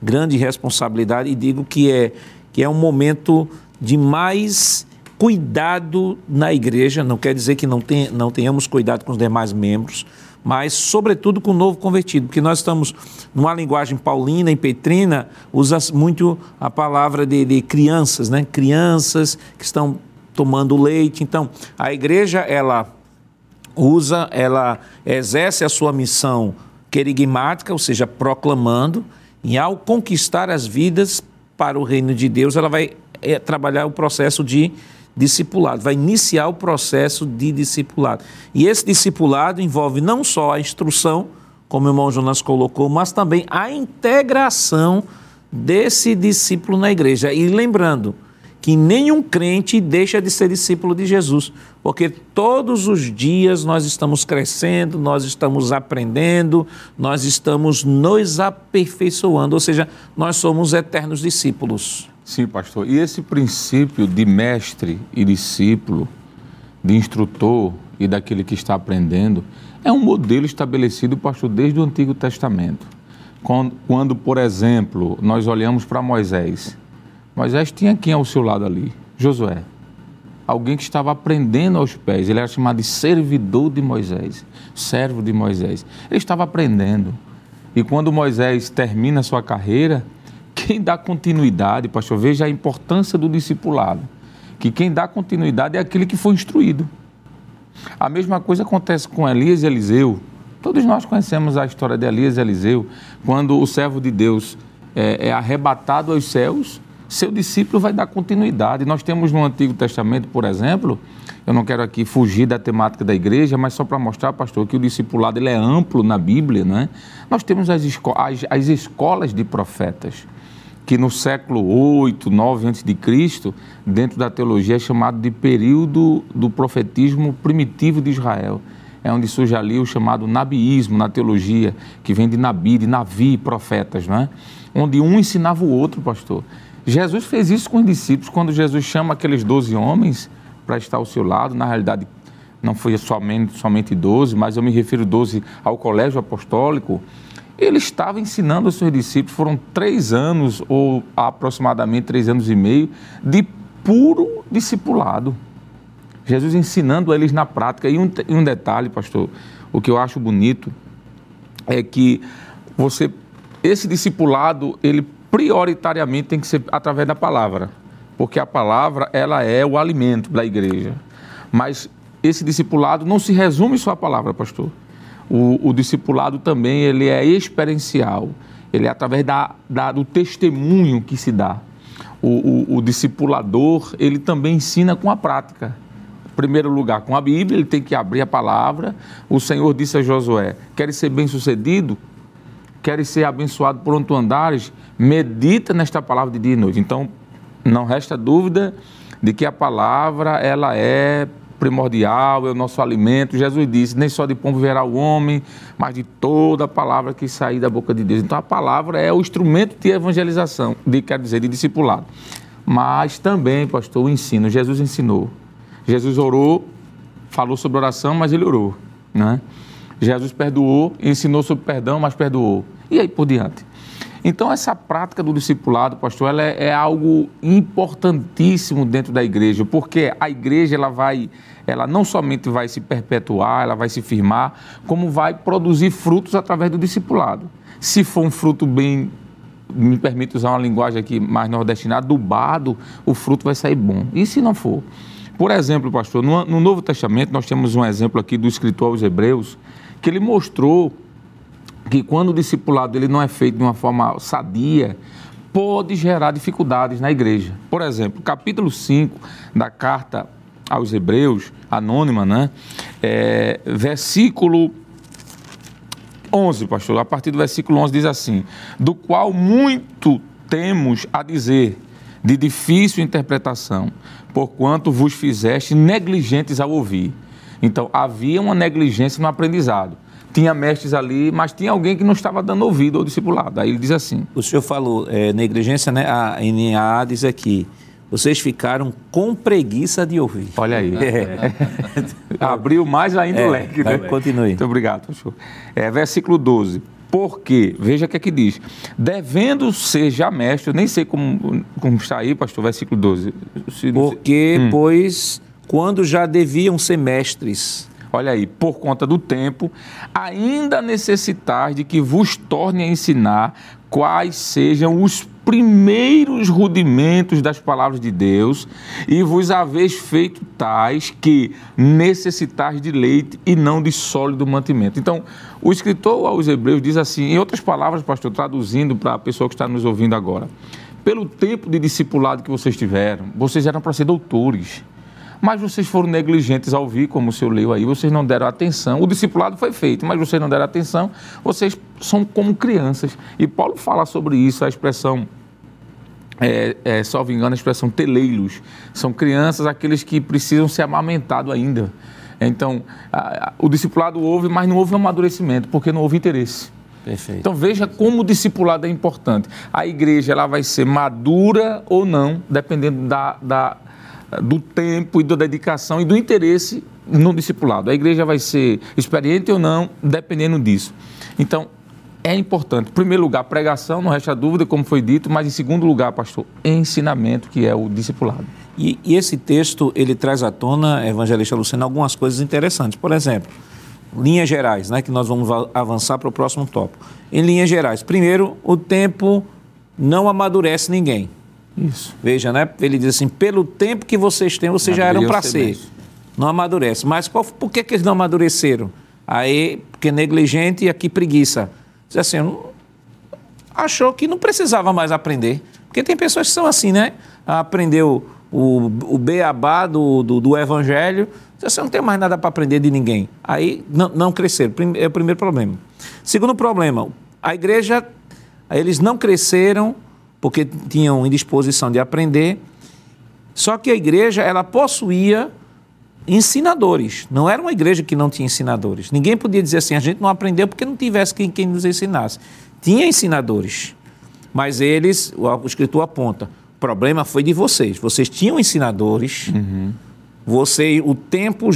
grande responsabilidade, e digo que é, que é um momento de mais cuidado na igreja, não quer dizer que não, tem, não tenhamos cuidado com os demais membros, mas sobretudo com o novo convertido, porque nós estamos numa linguagem paulina e petrina, usa muito a palavra de, de crianças, né? Crianças que estão tomando leite. Então, a igreja ela usa, ela exerce a sua missão querigmática, ou seja, proclamando, e ao conquistar as vidas para o reino de Deus, ela vai é, trabalhar o processo de discipulado, vai iniciar o processo de discipulado. E esse discipulado envolve não só a instrução, como o irmão Jonas colocou, mas também a integração desse discípulo na igreja. E lembrando que nenhum crente deixa de ser discípulo de Jesus, porque todos os dias nós estamos crescendo, nós estamos aprendendo, nós estamos nos aperfeiçoando, ou seja, nós somos eternos discípulos. Sim, pastor. E esse princípio de mestre e discípulo, de instrutor e daquele que está aprendendo, é um modelo estabelecido, pastor, desde o Antigo Testamento. Quando, quando por exemplo, nós olhamos para Moisés, Moisés tinha quem ao seu lado ali? Josué. Alguém que estava aprendendo aos pés. Ele era chamado de servidor de Moisés, servo de Moisés. Ele estava aprendendo. E quando Moisés termina a sua carreira, quem dá continuidade, pastor, veja a importância do discipulado. Que quem dá continuidade é aquele que foi instruído. A mesma coisa acontece com Elias e Eliseu. Todos nós conhecemos a história de Elias e Eliseu, quando o servo de Deus é, é arrebatado aos céus, seu discípulo vai dar continuidade. Nós temos no Antigo Testamento, por exemplo, eu não quero aqui fugir da temática da igreja, mas só para mostrar, pastor, que o discipulado ele é amplo na Bíblia, não é? Nós temos as, esco as, as escolas de profetas que no século 8, 9 a.C., dentro da teologia é chamado de período do profetismo primitivo de Israel. É onde surge ali o chamado nabiísmo na teologia, que vem de nabi, de navi, profetas, não é? Onde um ensinava o outro, pastor. Jesus fez isso com os discípulos, quando Jesus chama aqueles 12 homens para estar ao seu lado, na realidade não foi somente, somente 12, mas eu me refiro 12 ao colégio apostólico, ele estava ensinando aos seus discípulos, foram três anos, ou aproximadamente três anos e meio, de puro discipulado. Jesus ensinando eles na prática. E um, e um detalhe, pastor, o que eu acho bonito é que você, esse discipulado, ele prioritariamente tem que ser através da palavra, porque a palavra ela é o alimento da igreja. Mas esse discipulado não se resume só à palavra, pastor o, o discipulado também ele é experiencial, ele é através da, da do testemunho que se dá. O, o, o, discipulador, ele também ensina com a prática. Primeiro lugar, com a Bíblia, ele tem que abrir a palavra. O Senhor disse a Josué: Queres ser bem-sucedido? Queres ser abençoado por onde tu andares? Medita nesta palavra de dia e noite. Então, não resta dúvida de que a palavra ela é primordial, é o nosso alimento. Jesus disse: nem só de pão viverá o homem, mas de toda a palavra que sair da boca de Deus. Então a palavra é o instrumento de evangelização, de, quer dizer, de discipulado. Mas também, pastor, o ensino. Jesus ensinou. Jesus orou, falou sobre oração, mas ele orou. Né? Jesus perdoou, ensinou sobre perdão, mas perdoou. E aí por diante. Então, essa prática do discipulado, pastor, ela é, é, algo importantíssimo dentro da igreja, porque a igreja ela vai, ela não somente vai se perpetuar, ela vai se firmar, como vai produzir frutos através do discipulado. Se for um fruto bem, me permite usar uma linguagem aqui mais nordestina, adubado, o fruto vai sair bom. E se não for? Por exemplo, pastor, no, no Novo Testamento nós temos um exemplo aqui do escritor aos Hebreus, que ele mostrou que quando o discipulado ele não é feito de uma forma sadia, pode gerar dificuldades na igreja. Por exemplo, capítulo 5 da carta aos Hebreus, anônima, né? É, versículo 11, pastor, a partir do versículo 11 diz assim: Do qual muito temos a dizer, de difícil interpretação, porquanto vos fizeste negligentes ao ouvir. Então, havia uma negligência no aprendizado tinha mestres ali, mas tinha alguém que não estava dando ouvido ao discipulado. Aí ele diz assim. O senhor falou é, negligência, né? A NAA diz aqui. Vocês ficaram com preguiça de ouvir. Olha aí. É. Abriu mais ainda é, o leque. Né? Continue. Muito obrigado, pastor. É, versículo 12. Porque, veja o que é que diz, devendo ser já mestre, eu nem sei como, como está aí, pastor, versículo 12. Porque, hum. pois, quando já deviam ser mestres, olha aí, por conta do tempo, ainda necessitar de que vos torne a ensinar quais sejam os primeiros rudimentos das palavras de Deus e vos haveis feito tais que necessitais de leite e não de sólido mantimento. Então, o escritor aos Hebreus diz assim, em outras palavras, pastor, traduzindo para a pessoa que está nos ouvindo agora, pelo tempo de discipulado que vocês tiveram, vocês eram para ser doutores mas vocês foram negligentes ao ouvir, como o senhor leu aí, vocês não deram atenção. O discipulado foi feito, mas vocês não deram atenção, vocês são como crianças. E Paulo fala sobre isso, a expressão é, é, salvo engano, a expressão teleiros. São crianças, aqueles que precisam ser amamentados ainda. Então, a, a, o discipulado houve, mas não houve amadurecimento, porque não houve interesse. Perfeito. Então veja como o discipulado é importante. A igreja ela vai ser madura ou não, dependendo da, da, do tempo e da dedicação e do interesse no discipulado. A igreja vai ser experiente ou não, dependendo disso. Então, é importante. Em primeiro lugar, pregação, não resta dúvida, como foi dito, mas em segundo lugar, pastor, ensinamento, que é o discipulado. E, e esse texto, ele traz à tona, evangelista Luciano, algumas coisas interessantes. Por exemplo, linhas gerais, né, que nós vamos avançar para o próximo tópico. Em linhas gerais, primeiro, o tempo não amadurece ninguém. Isso. Veja, né? Ele diz assim: pelo tempo que vocês têm, vocês já eram para ser. Não amadurece. Mas qual, por que, que eles não amadureceram? Aí, porque negligente e aqui preguiça. Diz assim, achou que não precisava mais aprender. Porque tem pessoas que são assim, né? Aprendeu o, o beabá do, do, do evangelho, você não tem mais nada para aprender de ninguém. Aí não, não cresceram. É o primeiro problema. Segundo problema, a igreja, eles não cresceram porque tinham indisposição de aprender. Só que a igreja, ela possuía ensinadores. Não era uma igreja que não tinha ensinadores. Ninguém podia dizer assim, a gente não aprendeu porque não tivesse quem, quem nos ensinasse. Tinha ensinadores. Mas eles, o, escritor aponta, o problema foi de vocês. Vocês tinham ensinadores, uhum. você, o tempo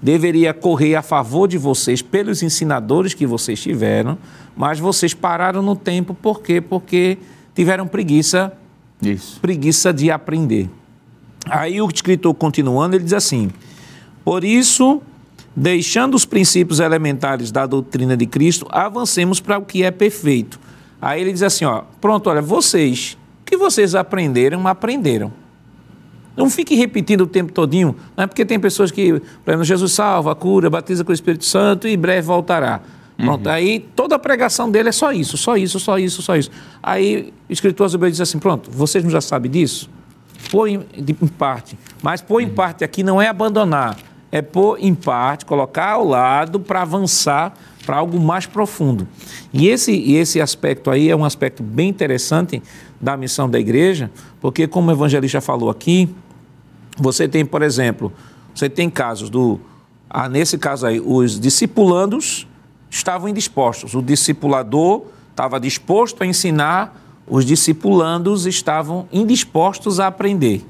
deveria correr a favor de vocês pelos ensinadores que vocês tiveram, mas vocês pararam no tempo, por quê? Porque tiveram preguiça, Isso. preguiça de aprender. Aí o escritor continuando, ele diz assim: Por isso, deixando os princípios elementares da doutrina de Cristo, avancemos para o que é perfeito. Aí ele diz assim, ó, pronto, olha, vocês, o que vocês aprenderam, aprenderam. Não fique repetindo o tempo todinho, não é porque tem pessoas que, por exemplo, Jesus salva, cura, batiza com o Espírito Santo e breve voltará. Pronto, uhum. aí toda a pregação dele é só isso, só isso, só isso, só isso. Aí o escritor Zebeu diz assim: pronto, vocês não já sabem disso? Põe em, em parte. Mas pôr em uhum. parte aqui não é abandonar, é pôr em parte, colocar ao lado para avançar para algo mais profundo. E esse, e esse aspecto aí é um aspecto bem interessante da missão da igreja, porque, como o evangelista falou aqui, você tem, por exemplo, você tem casos do. Ah, nesse caso aí, os discipulandos estavam indispostos. O discipulador estava disposto a ensinar, os discipulandos estavam indispostos a aprender.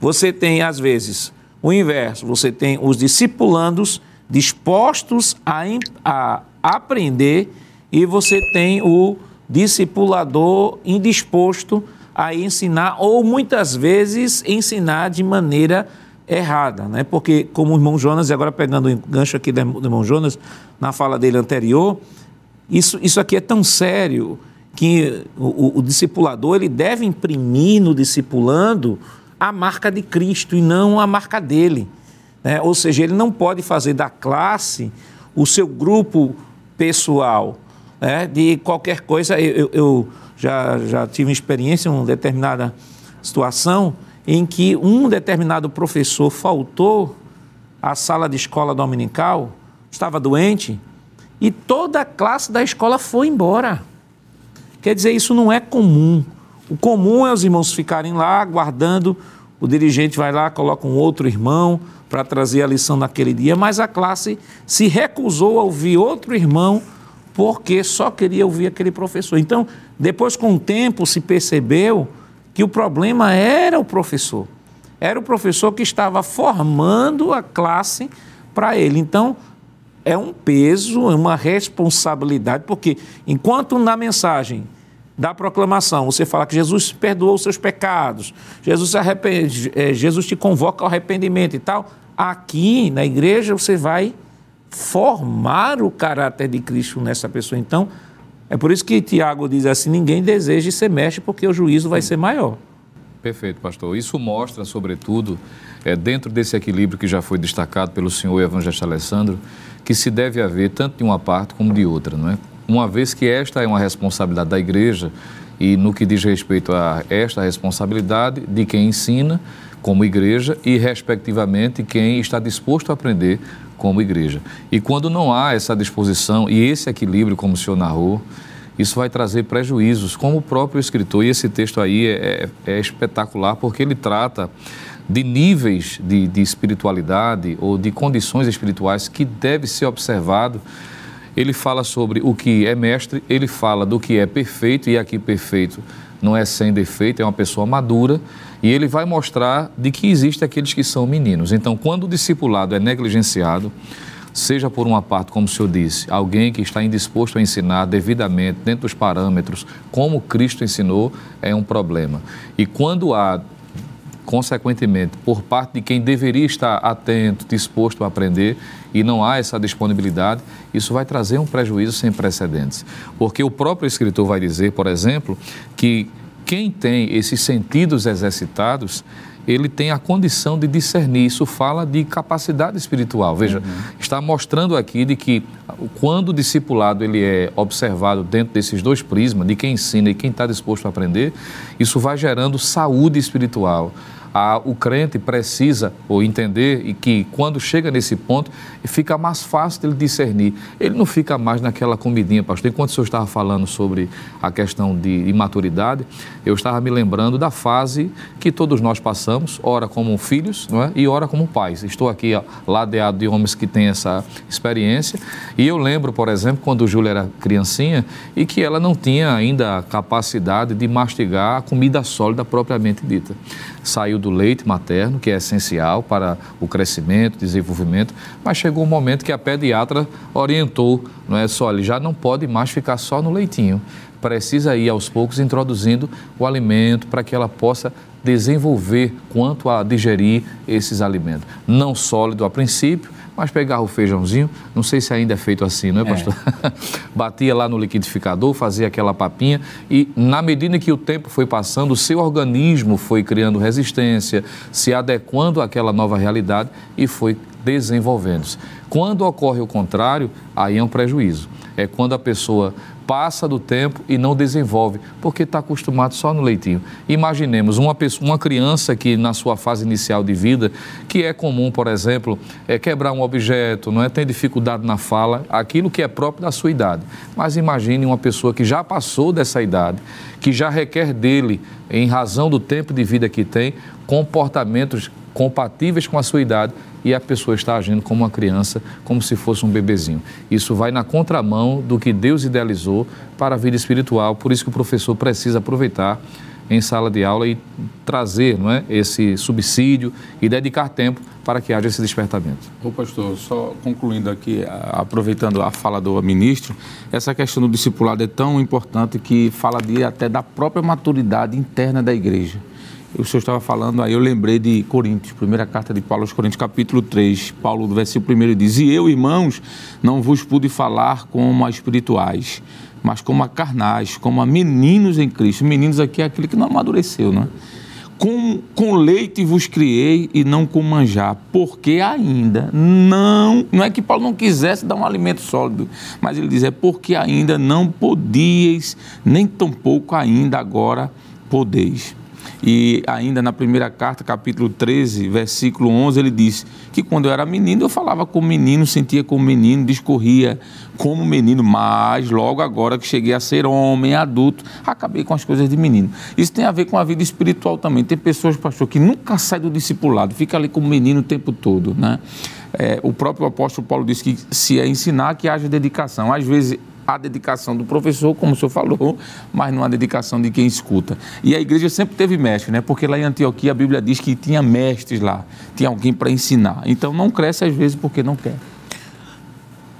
Você tem, às vezes, o inverso: você tem os discipulandos dispostos a, a aprender e você tem o discipulador indisposto a ensinar ou muitas vezes ensinar de maneira errada, né? Porque como o irmão Jonas, e agora pegando o gancho aqui do irmão Jonas, na fala dele anterior, isso, isso aqui é tão sério que o, o discipulador ele deve imprimir no discipulando a marca de Cristo e não a marca dele. Né? Ou seja, ele não pode fazer da classe o seu grupo pessoal. Né? De qualquer coisa, eu, eu já, já tive experiência em uma determinada situação em que um determinado professor faltou à sala de escola dominical, estava doente, e toda a classe da escola foi embora. Quer dizer, isso não é comum. O comum é os irmãos ficarem lá aguardando, o dirigente vai lá, coloca um outro irmão, para trazer a lição naquele dia, mas a classe se recusou a ouvir outro irmão porque só queria ouvir aquele professor. Então, depois, com o tempo, se percebeu que o problema era o professor. Era o professor que estava formando a classe para ele. Então, é um peso, é uma responsabilidade, porque enquanto na mensagem da proclamação você fala que Jesus perdoou os seus pecados, Jesus, arrepende, é, Jesus te convoca ao arrependimento e tal, Aqui na igreja você vai formar o caráter de Cristo nessa pessoa. Então, é por isso que Tiago diz assim: ninguém deseja ser mestre, porque o juízo vai ser maior. Perfeito, pastor. Isso mostra, sobretudo, é, dentro desse equilíbrio que já foi destacado pelo senhor evangelista Alessandro, que se deve haver tanto de uma parte como de outra, não é? Uma vez que esta é uma responsabilidade da igreja, e no que diz respeito a esta responsabilidade de quem ensina, como igreja e, respectivamente, quem está disposto a aprender como igreja. E quando não há essa disposição e esse equilíbrio, como o senhor narrou, isso vai trazer prejuízos, como o próprio escritor, e esse texto aí é, é, é espetacular, porque ele trata de níveis de, de, espiritualidade ou de condições espirituais que deve ser observado. Ele fala sobre o que é mestre, ele fala do que é perfeito, e aqui perfeito não é sem defeito, é uma pessoa madura, e ele vai mostrar de que existem aqueles que são meninos. Então, quando o discipulado é negligenciado, seja por uma parte, como o senhor disse, alguém que está indisposto a ensinar devidamente, dentro dos parâmetros, como Cristo ensinou, é um problema. E quando há, consequentemente, por parte de quem deveria estar atento, disposto a aprender, e não há essa disponibilidade, isso vai trazer um prejuízo sem precedentes. Porque o próprio escritor vai dizer, por exemplo, que quem tem esses sentidos exercitados, ele tem a condição de discernir. Isso fala de capacidade espiritual. Veja, uhum. está mostrando aqui de que quando o discipulado ele é observado dentro desses dois prismas, de quem ensina e quem está disposto a aprender, isso vai gerando saúde espiritual a, o crente precisa ou entender e que quando chega nesse ponto fica mais fácil dele discernir. Ele não fica mais naquela comidinha, pastor. Enquanto o senhor estava falando sobre a questão de imaturidade, eu estava me lembrando da fase que todos nós passamos, ora como filhos não é? e ora como pais. Estou aqui ó, ladeado de homens que têm essa experiência e eu lembro, por exemplo, quando o Júlia era criancinha e que ela não tinha ainda capacidade de mastigar a comida sólida propriamente dita saiu do leite materno, que é essencial para o crescimento, desenvolvimento, mas chegou um momento que a pediatra orientou, não é só, ele já não pode mais ficar só no leitinho, precisa ir aos poucos introduzindo o alimento para que ela possa desenvolver quanto a digerir esses alimentos. Não sólido a princípio, mas pegava o feijãozinho, não sei se ainda é feito assim, não é, pastor? É. Batia lá no liquidificador, fazia aquela papinha e, na medida que o tempo foi passando, o seu organismo foi criando resistência, se adequando àquela nova realidade e foi desenvolvendo-se. Quando ocorre o contrário, aí é um prejuízo. É quando a pessoa passa do tempo e não desenvolve, porque está acostumado só no leitinho. Imaginemos uma, pessoa, uma criança que na sua fase inicial de vida, que é comum, por exemplo, é quebrar um objeto, não é tem dificuldade na fala, aquilo que é próprio da sua idade. Mas imagine uma pessoa que já passou dessa idade, que já requer dele, em razão do tempo de vida que tem, comportamentos compatíveis com a sua idade e a pessoa está agindo como uma criança, como se fosse um bebezinho. Isso vai na contramão do que Deus idealizou para a vida espiritual, por isso que o professor precisa aproveitar em sala de aula e trazer não é, esse subsídio e dedicar tempo para que haja esse despertamento. Ô pastor, só concluindo aqui, aproveitando a fala do ministro, essa questão do discipulado é tão importante que fala de, até da própria maturidade interna da igreja o senhor estava falando, aí eu lembrei de Coríntios, primeira carta de Paulo aos Coríntios, capítulo 3. Paulo, do versículo 1 diz: E eu, irmãos, não vos pude falar como a espirituais, mas como a carnais, como a meninos em Cristo. Meninos aqui é aquele que não amadureceu, né? Com, com leite vos criei e não com manjar, porque ainda não. Não é que Paulo não quisesse dar um alimento sólido, mas ele diz: é porque ainda não podíeis, nem tampouco ainda agora podeis. E ainda na primeira carta, capítulo 13, versículo 11, ele diz que quando eu era menino, eu falava como menino, sentia como menino, discorria como menino, mas logo agora que cheguei a ser homem, adulto, acabei com as coisas de menino. Isso tem a ver com a vida espiritual também. Tem pessoas, pastor, que nunca sai do discipulado, fica ali como menino o tempo todo, né? É, o próprio apóstolo Paulo disse que se é ensinar, que haja dedicação. Às vezes a dedicação do professor, como o senhor falou, mas não a dedicação de quem escuta. E a igreja sempre teve mestre, né? Porque lá em Antioquia a Bíblia diz que tinha mestres lá, tinha alguém para ensinar. Então não cresce às vezes porque não quer.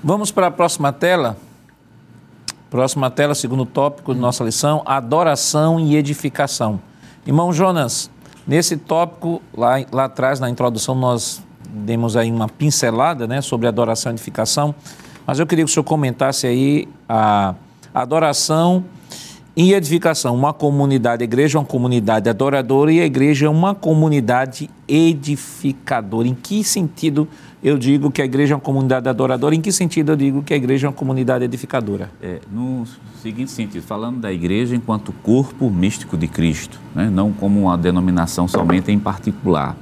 Vamos para a próxima tela. Próxima tela, segundo tópico de nossa lição, adoração e edificação. Irmão Jonas, nesse tópico, lá, lá atrás, na introdução, nós demos aí uma pincelada né, sobre adoração e edificação. Mas eu queria que o senhor comentasse aí a adoração e edificação. Uma comunidade, a igreja é uma comunidade adoradora e a igreja é uma comunidade edificadora. Em que sentido eu digo que a igreja é uma comunidade adoradora? Em que sentido eu digo que a igreja é uma comunidade edificadora? É, no seguinte sentido, falando da igreja enquanto corpo místico de Cristo, né? não como uma denominação somente em particular.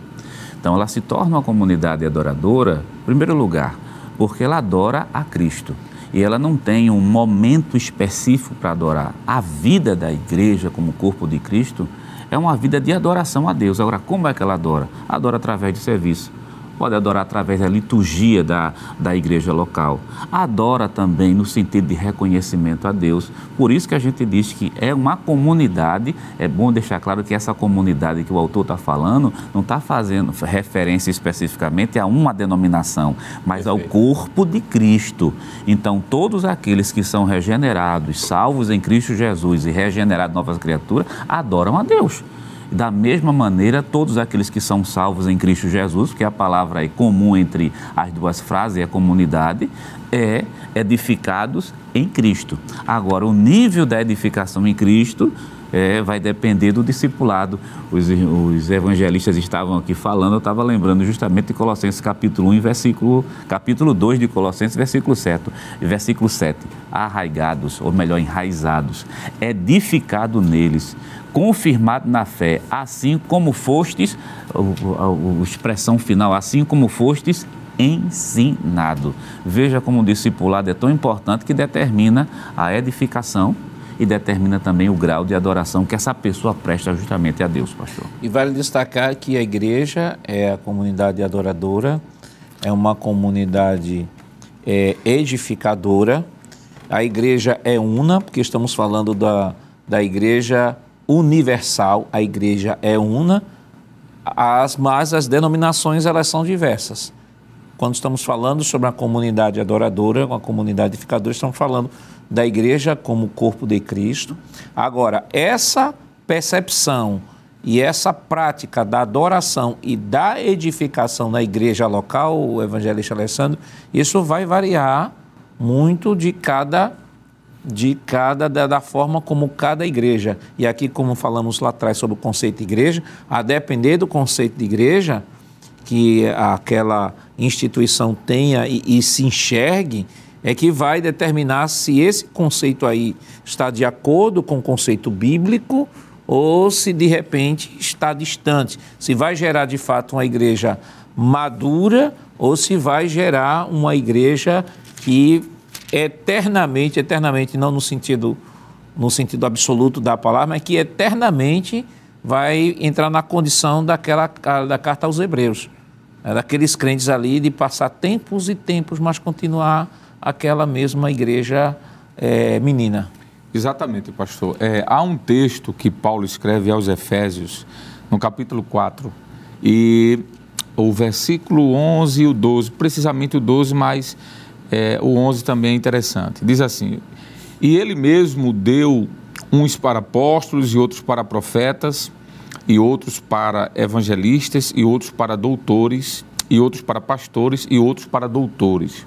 Então, ela se torna uma comunidade adoradora, em primeiro lugar, porque ela adora a Cristo. E ela não tem um momento específico para adorar. A vida da igreja, como corpo de Cristo, é uma vida de adoração a Deus. Agora, como é que ela adora? Adora através de serviço pode adorar através da liturgia da, da igreja local. Adora também no sentido de reconhecimento a Deus. Por isso que a gente diz que é uma comunidade, é bom deixar claro que essa comunidade que o autor está falando não está fazendo referência especificamente a uma denominação, mas ao corpo de Cristo. Então, todos aqueles que são regenerados, salvos em Cristo Jesus e regenerados novas criaturas, adoram a Deus. Da mesma maneira, todos aqueles que são salvos em Cristo Jesus, que a palavra é comum entre as duas frases, é a comunidade, é edificados em Cristo. Agora, o nível da edificação em Cristo é, vai depender do discipulado. Os, os, evangelistas estavam aqui falando, eu estava lembrando justamente de Colossenses capítulo 1, versículo, capítulo 2 de Colossenses, versículo 7, versículo 7. Arraigados, ou melhor, enraizados, edificado neles confirmado na fé, assim como fostes, a, expressão final, assim como fostes ensinado. Veja como o discipulado é tão importante que determina a edificação e determina também o grau de adoração que essa pessoa presta justamente a Deus, pastor. E vale destacar que a igreja é a comunidade adoradora, é uma comunidade é, edificadora. A igreja é una, porque estamos falando da, da igreja universal, a igreja é una, as, mas as denominações elas são diversas. Quando estamos falando sobre a comunidade adoradora, uma comunidade edificadora, estamos falando da igreja como corpo de Cristo. Agora, essa percepção e essa prática da adoração e da edificação na igreja local, o evangelista Alessandro, isso vai variar muito de cada de cada da, da, forma como cada igreja. E aqui, como falamos lá atrás sobre o conceito de igreja, a depender do conceito de igreja, que aquela instituição tenha e, e se enxergue, é que vai determinar se esse conceito aí está de acordo com o conceito bíblico ou se de repente está distante. Se vai gerar de fato uma igreja madura ou se vai gerar uma igreja que eternamente, eternamente, não no sentido, no sentido absoluto da palavra, mas que eternamente vai entrar na condição daquela da carta aos Hebreus, é daqueles crentes ali de passar tempos e tempos, mas continuar aquela mesma igreja é, menina. Exatamente, pastor. É, há um texto que Paulo escreve aos Efésios, no capítulo 4, e o versículo 11 e o 12, precisamente o 12, mas é, o 11 também é interessante. Diz assim: E ele mesmo deu uns para apóstolos e outros para profetas, e outros para evangelistas, e outros para doutores, e outros para pastores, e outros para doutores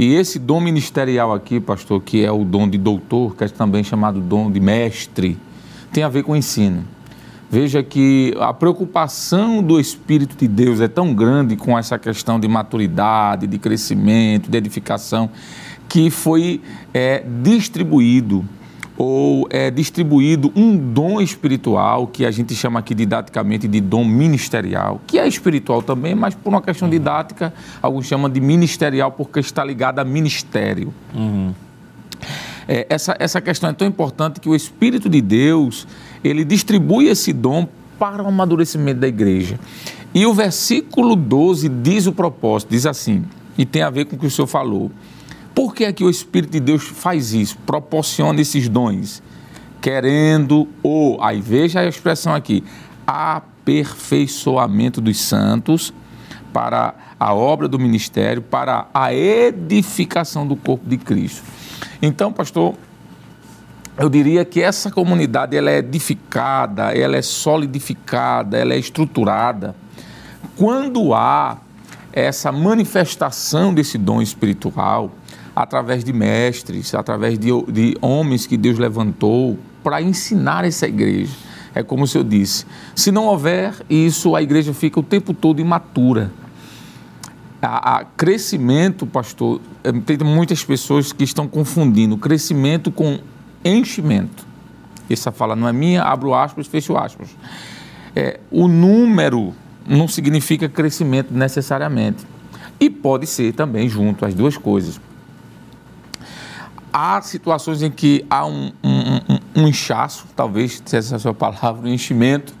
e esse dom ministerial aqui, pastor, que é o dom de doutor, que é também chamado dom de mestre, tem a ver com o ensino. Veja que a preocupação do Espírito de Deus é tão grande com essa questão de maturidade, de crescimento, de edificação, que foi é, distribuído ou é distribuído um dom espiritual, que a gente chama aqui didaticamente de dom ministerial, que é espiritual também, mas por uma questão uhum. didática, alguns chamam de ministerial porque está ligado a ministério. Uhum. É, essa, essa questão é tão importante que o Espírito de Deus, ele distribui esse dom para o amadurecimento da igreja. E o versículo 12 diz o propósito, diz assim, e tem a ver com o que o senhor falou. Por que é que o Espírito de Deus faz isso? Proporciona esses dons, querendo ou, aí veja a expressão aqui, aperfeiçoamento dos santos para a obra do ministério, para a edificação do corpo de Cristo. Então, pastor, eu diria que essa comunidade ela é edificada, ela é solidificada, ela é estruturada quando há essa manifestação desse dom espiritual, através de mestres, através de, de homens que Deus levantou para ensinar essa igreja. É como o senhor disse: se não houver isso, a igreja fica o tempo todo imatura. A, a crescimento, pastor, eh, tem muitas pessoas que estão confundindo crescimento com enchimento. Essa fala não é minha, abro aspas, fecho aspas. É, o número não significa crescimento necessariamente. E pode ser também junto, as duas coisas há situações em que há um, um, um, um inchaço, talvez se essa é a sua palavra, um enchimento,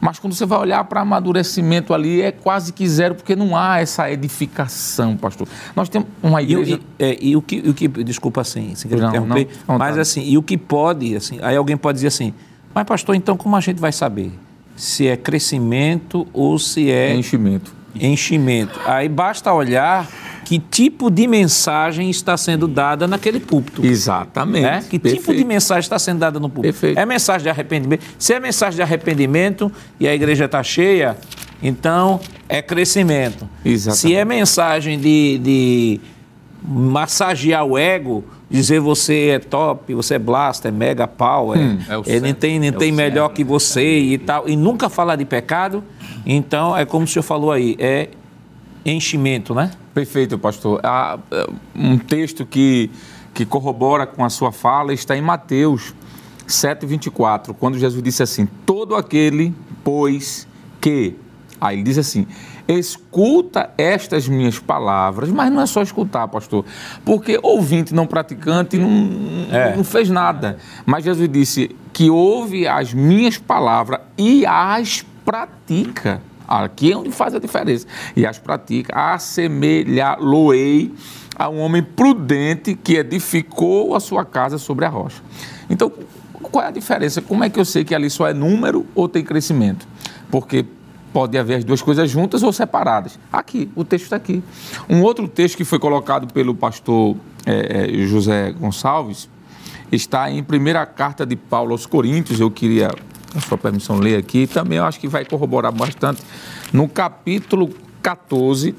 mas quando você vai olhar para amadurecimento ali, é quase que zero, porque não há essa edificação, pastor. Nós temos uma igreja... E, e, é, e o, que, o que... Desculpa, assim, se querer interromper, não, mas assim, e o que pode, assim, aí alguém pode dizer assim, mas pastor, então como a gente vai saber se é crescimento ou se é... Enchimento. Enchimento. Aí basta olhar que tipo de mensagem está sendo dada naquele púlpito. Exatamente. Né? Que Perfeito. tipo de mensagem está sendo dada no púlpito. Perfeito. É mensagem de arrependimento. Se é mensagem de arrependimento e a igreja está cheia, então é crescimento. Exatamente. Se é mensagem de, de massagear o ego, dizer você é top, você é blaster, é mega pau, é, hum, é ele tem, nem é tem melhor que você e tal, e nunca falar de pecado, então é como o senhor falou aí, é enchimento, né? Perfeito, pastor. Há é, um texto que, que corrobora com a sua fala está em Mateus 7,24, quando Jesus disse assim: Todo aquele, pois que. Aí ele diz assim: escuta estas minhas palavras, mas não é só escutar, pastor, porque ouvinte não praticante não, é. não fez nada. Mas Jesus disse que ouve as minhas palavras e as pratica. Aqui é onde faz a diferença. E as pratica, assemelhá-lo-ei a um homem prudente que edificou a sua casa sobre a rocha. Então, qual é a diferença? Como é que eu sei que ali só é número ou tem crescimento? Porque pode haver as duas coisas juntas ou separadas. Aqui, o texto está aqui. Um outro texto que foi colocado pelo pastor é, José Gonçalves está em primeira carta de Paulo aos Coríntios. Eu queria a sua permissão, ler aqui. Também eu acho que vai corroborar bastante. No capítulo 14,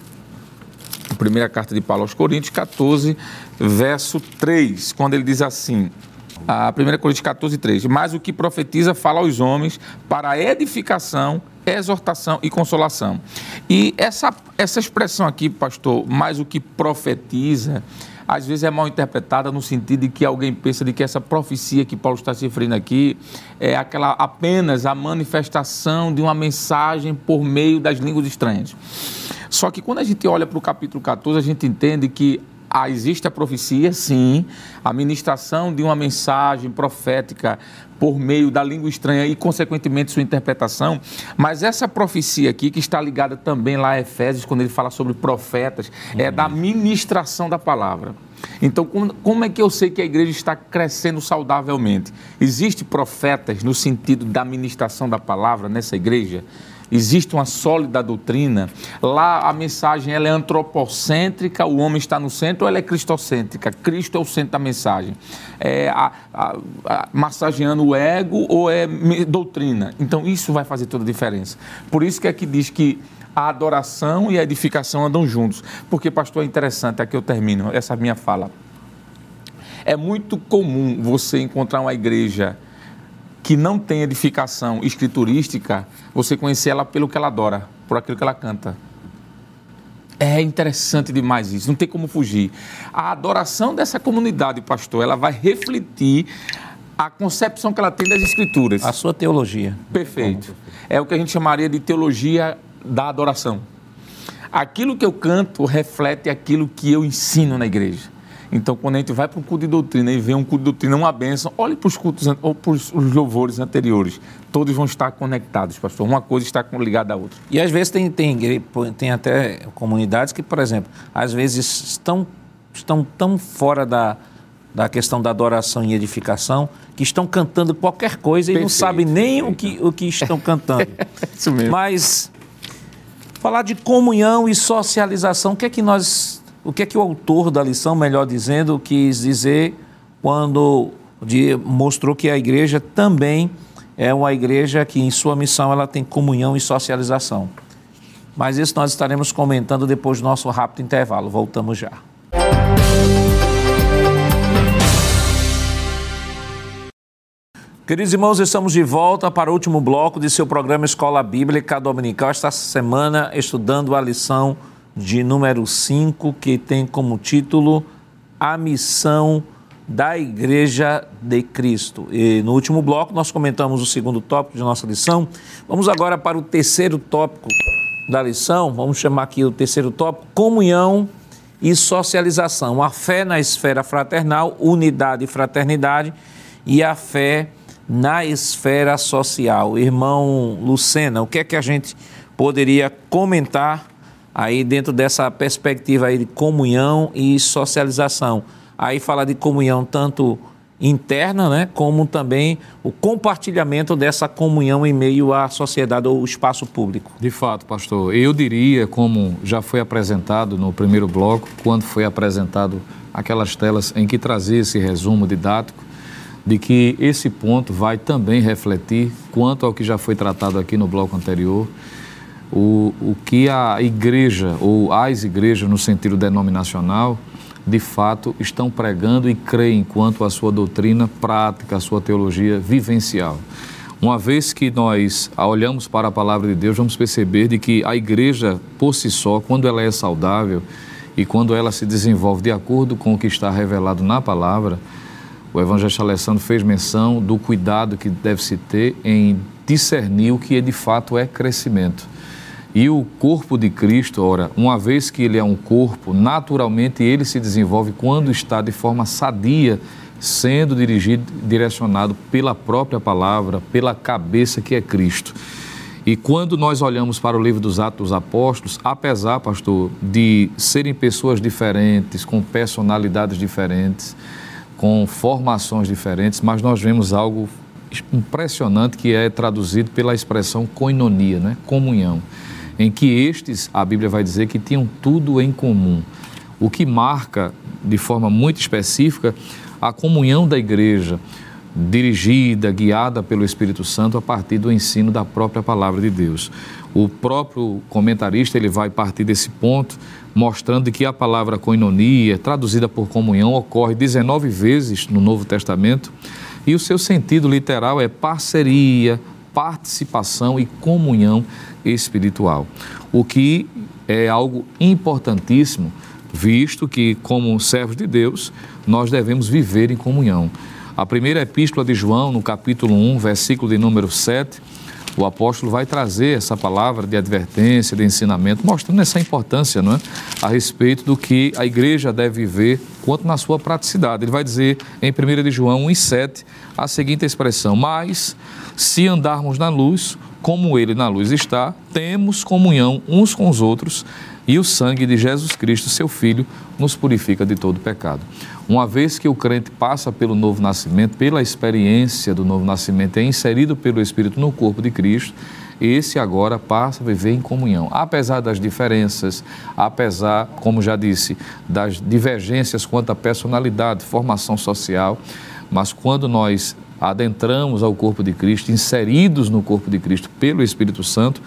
a primeira carta de Paulo aos Coríntios, 14, verso 3, quando ele diz assim. A 1 Coríntios 14, 3. Mas o que profetiza fala aos homens para edificação exortação e consolação. E essa, essa expressão aqui, pastor, mais o que profetiza, às vezes é mal interpretada no sentido de que alguém pensa de que essa profecia que Paulo está referindo aqui é aquela apenas a manifestação de uma mensagem por meio das línguas estranhas. Só que quando a gente olha para o capítulo 14, a gente entende que ah, existe a profecia, sim, a ministração de uma mensagem profética por meio da língua estranha e, consequentemente, sua interpretação. Mas essa profecia aqui, que está ligada também lá a Efésios, quando ele fala sobre profetas, é uhum. da ministração da palavra. Então, como, como, é que eu sei que a igreja está crescendo saudavelmente? Existem profetas no sentido da ministração da palavra nessa igreja? Existe uma sólida doutrina. Lá a mensagem ela é antropocêntrica, o homem está no centro, ou ela é cristocêntrica? Cristo é o centro da mensagem. É a, a, a, massageando o ego ou é doutrina? Então isso vai fazer toda a diferença. Por isso que aqui diz que a adoração e a edificação andam juntos. Porque, pastor, é interessante, aqui eu termino essa minha fala. É muito comum você encontrar uma igreja que não tem edificação escriturística, você conhecer ela pelo que ela adora, por aquilo que ela canta. É interessante demais isso, não tem como fugir. A adoração dessa comunidade, pastor, ela vai refletir a concepção que ela tem das escrituras. A sua teologia. Perfeito. É o que a gente chamaria de teologia da adoração. Aquilo que eu canto reflete aquilo que eu ensino na igreja. Então, quando a gente vai para um culto de doutrina e vê um culto de doutrina, uma bênção, olhe para os cultos ou para os louvores anteriores. Todos vão estar conectados, pastor. Uma coisa está ligada à outra. E às vezes tem, tem, tem até comunidades que, por exemplo, às vezes estão, estão tão fora da, da questão da adoração e edificação que estão cantando qualquer coisa perfeito, e não sabem nem o que, o que estão cantando. Isso mesmo. Mas falar de comunhão e socialização, o que é que nós o que é que o autor da lição, melhor dizendo, quis dizer quando mostrou que a igreja também é uma igreja que em sua missão ela tem comunhão e socialização. Mas isso nós estaremos comentando depois do nosso rápido intervalo. Voltamos já. Queridos irmãos, estamos de volta para o último bloco de seu programa Escola Bíblica Dominical. Esta semana, estudando a lição de número 5, que tem como título A Missão da Igreja de Cristo. E no último bloco nós comentamos o segundo tópico de nossa lição. Vamos agora para o terceiro tópico da lição. Vamos chamar aqui o terceiro tópico: comunhão e socialização. A fé na esfera fraternal, unidade e fraternidade, e a fé na esfera social. Irmão Lucena, o que é que a gente poderia comentar aí dentro dessa perspectiva aí de comunhão e socialização. Aí fala de comunhão tanto interna, né, como também o compartilhamento dessa comunhão em meio à sociedade ou espaço público. De fato, pastor, eu diria, como já foi apresentado no primeiro bloco, quando foi apresentado aquelas telas em que trazia esse resumo didático, de que esse ponto vai também refletir quanto ao que já foi tratado aqui no bloco anterior, o, o que a igreja, ou as igrejas no sentido denominacional, de fato estão pregando e creem quanto à sua doutrina prática, a sua teologia vivencial. Uma vez que nós olhamos para a palavra de Deus, vamos perceber de que a igreja por si só, quando ela é saudável e quando ela se desenvolve de acordo com o que está revelado na palavra, o evangelista Alessandro fez menção do cuidado que deve se ter em discernir o que de fato é crescimento. E o corpo de Cristo, ora, uma vez que ele é um corpo, naturalmente ele se desenvolve quando está de forma sadia, sendo dirigido, direcionado pela própria palavra, pela cabeça que é Cristo. E quando nós olhamos para o livro dos Atos dos Apóstolos, apesar, pastor, de serem pessoas diferentes, com personalidades diferentes, com formações diferentes, mas nós vemos algo impressionante que é traduzido pela expressão koinonia, né? comunhão em que estes, a Bíblia vai dizer que tinham tudo em comum, o que marca de forma muito específica a comunhão da igreja, dirigida, guiada pelo Espírito Santo a partir do ensino da própria palavra de Deus. O próprio comentarista ele vai partir desse ponto, mostrando que a palavra koinonia, traduzida por comunhão, ocorre 19 vezes no Novo Testamento, e o seu sentido literal é parceria, participação e comunhão espiritual. O que é algo importantíssimo, visto que, como servos de Deus, nós devemos viver em comunhão. A primeira epístola de João, no capítulo 1, versículo de número 7, o apóstolo vai trazer essa palavra de advertência, de ensinamento, mostrando essa importância não é? a respeito do que a igreja deve viver quanto na sua praticidade. Ele vai dizer em 1 de João 1,7 a seguinte expressão: Mas se andarmos na luz, como ele na luz está, temos comunhão uns com os outros, e o sangue de Jesus Cristo, seu Filho, nos purifica de todo pecado. Uma vez que o crente passa pelo novo nascimento, pela experiência do novo nascimento, é inserido pelo Espírito no corpo de Cristo, esse agora passa a viver em comunhão. Apesar das diferenças, apesar, como já disse, das divergências quanto à personalidade, formação social, mas quando nós adentramos ao corpo de Cristo, inseridos no corpo de Cristo pelo Espírito Santo,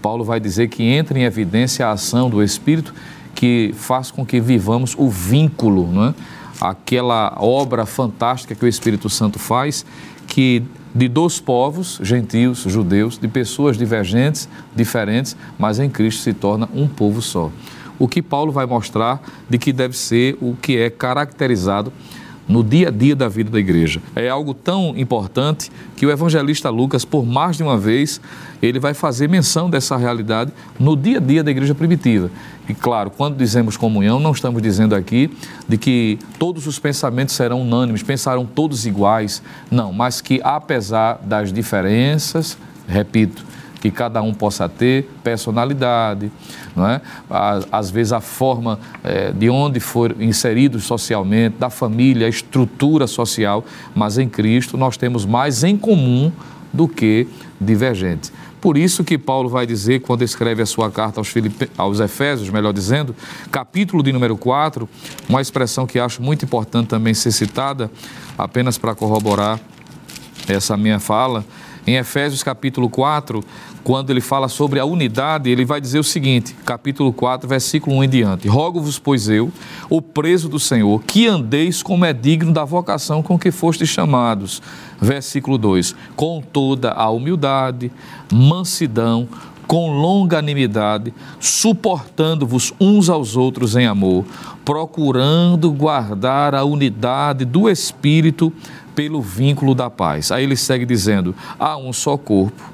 Paulo vai dizer que entra em evidência a ação do Espírito que faz com que vivamos o vínculo, não é? aquela obra fantástica que o Espírito Santo faz, que de dois povos, gentios, judeus, de pessoas divergentes, diferentes, mas em Cristo se torna um povo só. O que Paulo vai mostrar de que deve ser o que é caracterizado no dia a dia da vida da igreja. É algo tão importante que o evangelista Lucas, por mais de uma vez, ele vai fazer menção dessa realidade no dia a dia da igreja primitiva. E claro, quando dizemos comunhão, não estamos dizendo aqui de que todos os pensamentos serão unânimes, pensarão todos iguais. Não, mas que apesar das diferenças, repito, que cada um possa ter personalidade, não é? às vezes a forma é, de onde for inseridos socialmente, da família, a estrutura social, mas em Cristo nós temos mais em comum do que divergentes. Por isso que Paulo vai dizer, quando escreve a sua carta aos, Filipe... aos Efésios, melhor dizendo, capítulo de número 4, uma expressão que acho muito importante também ser citada, apenas para corroborar essa minha fala, em Efésios capítulo 4, quando ele fala sobre a unidade, ele vai dizer o seguinte, capítulo 4, versículo 1 em diante: Rogo-vos, pois eu, o preso do Senhor, que andeis como é digno da vocação com que fostes chamados. Versículo 2: Com toda a humildade, mansidão, com longanimidade, suportando-vos uns aos outros em amor, procurando guardar a unidade do Espírito pelo vínculo da paz. Aí ele segue dizendo: há um só corpo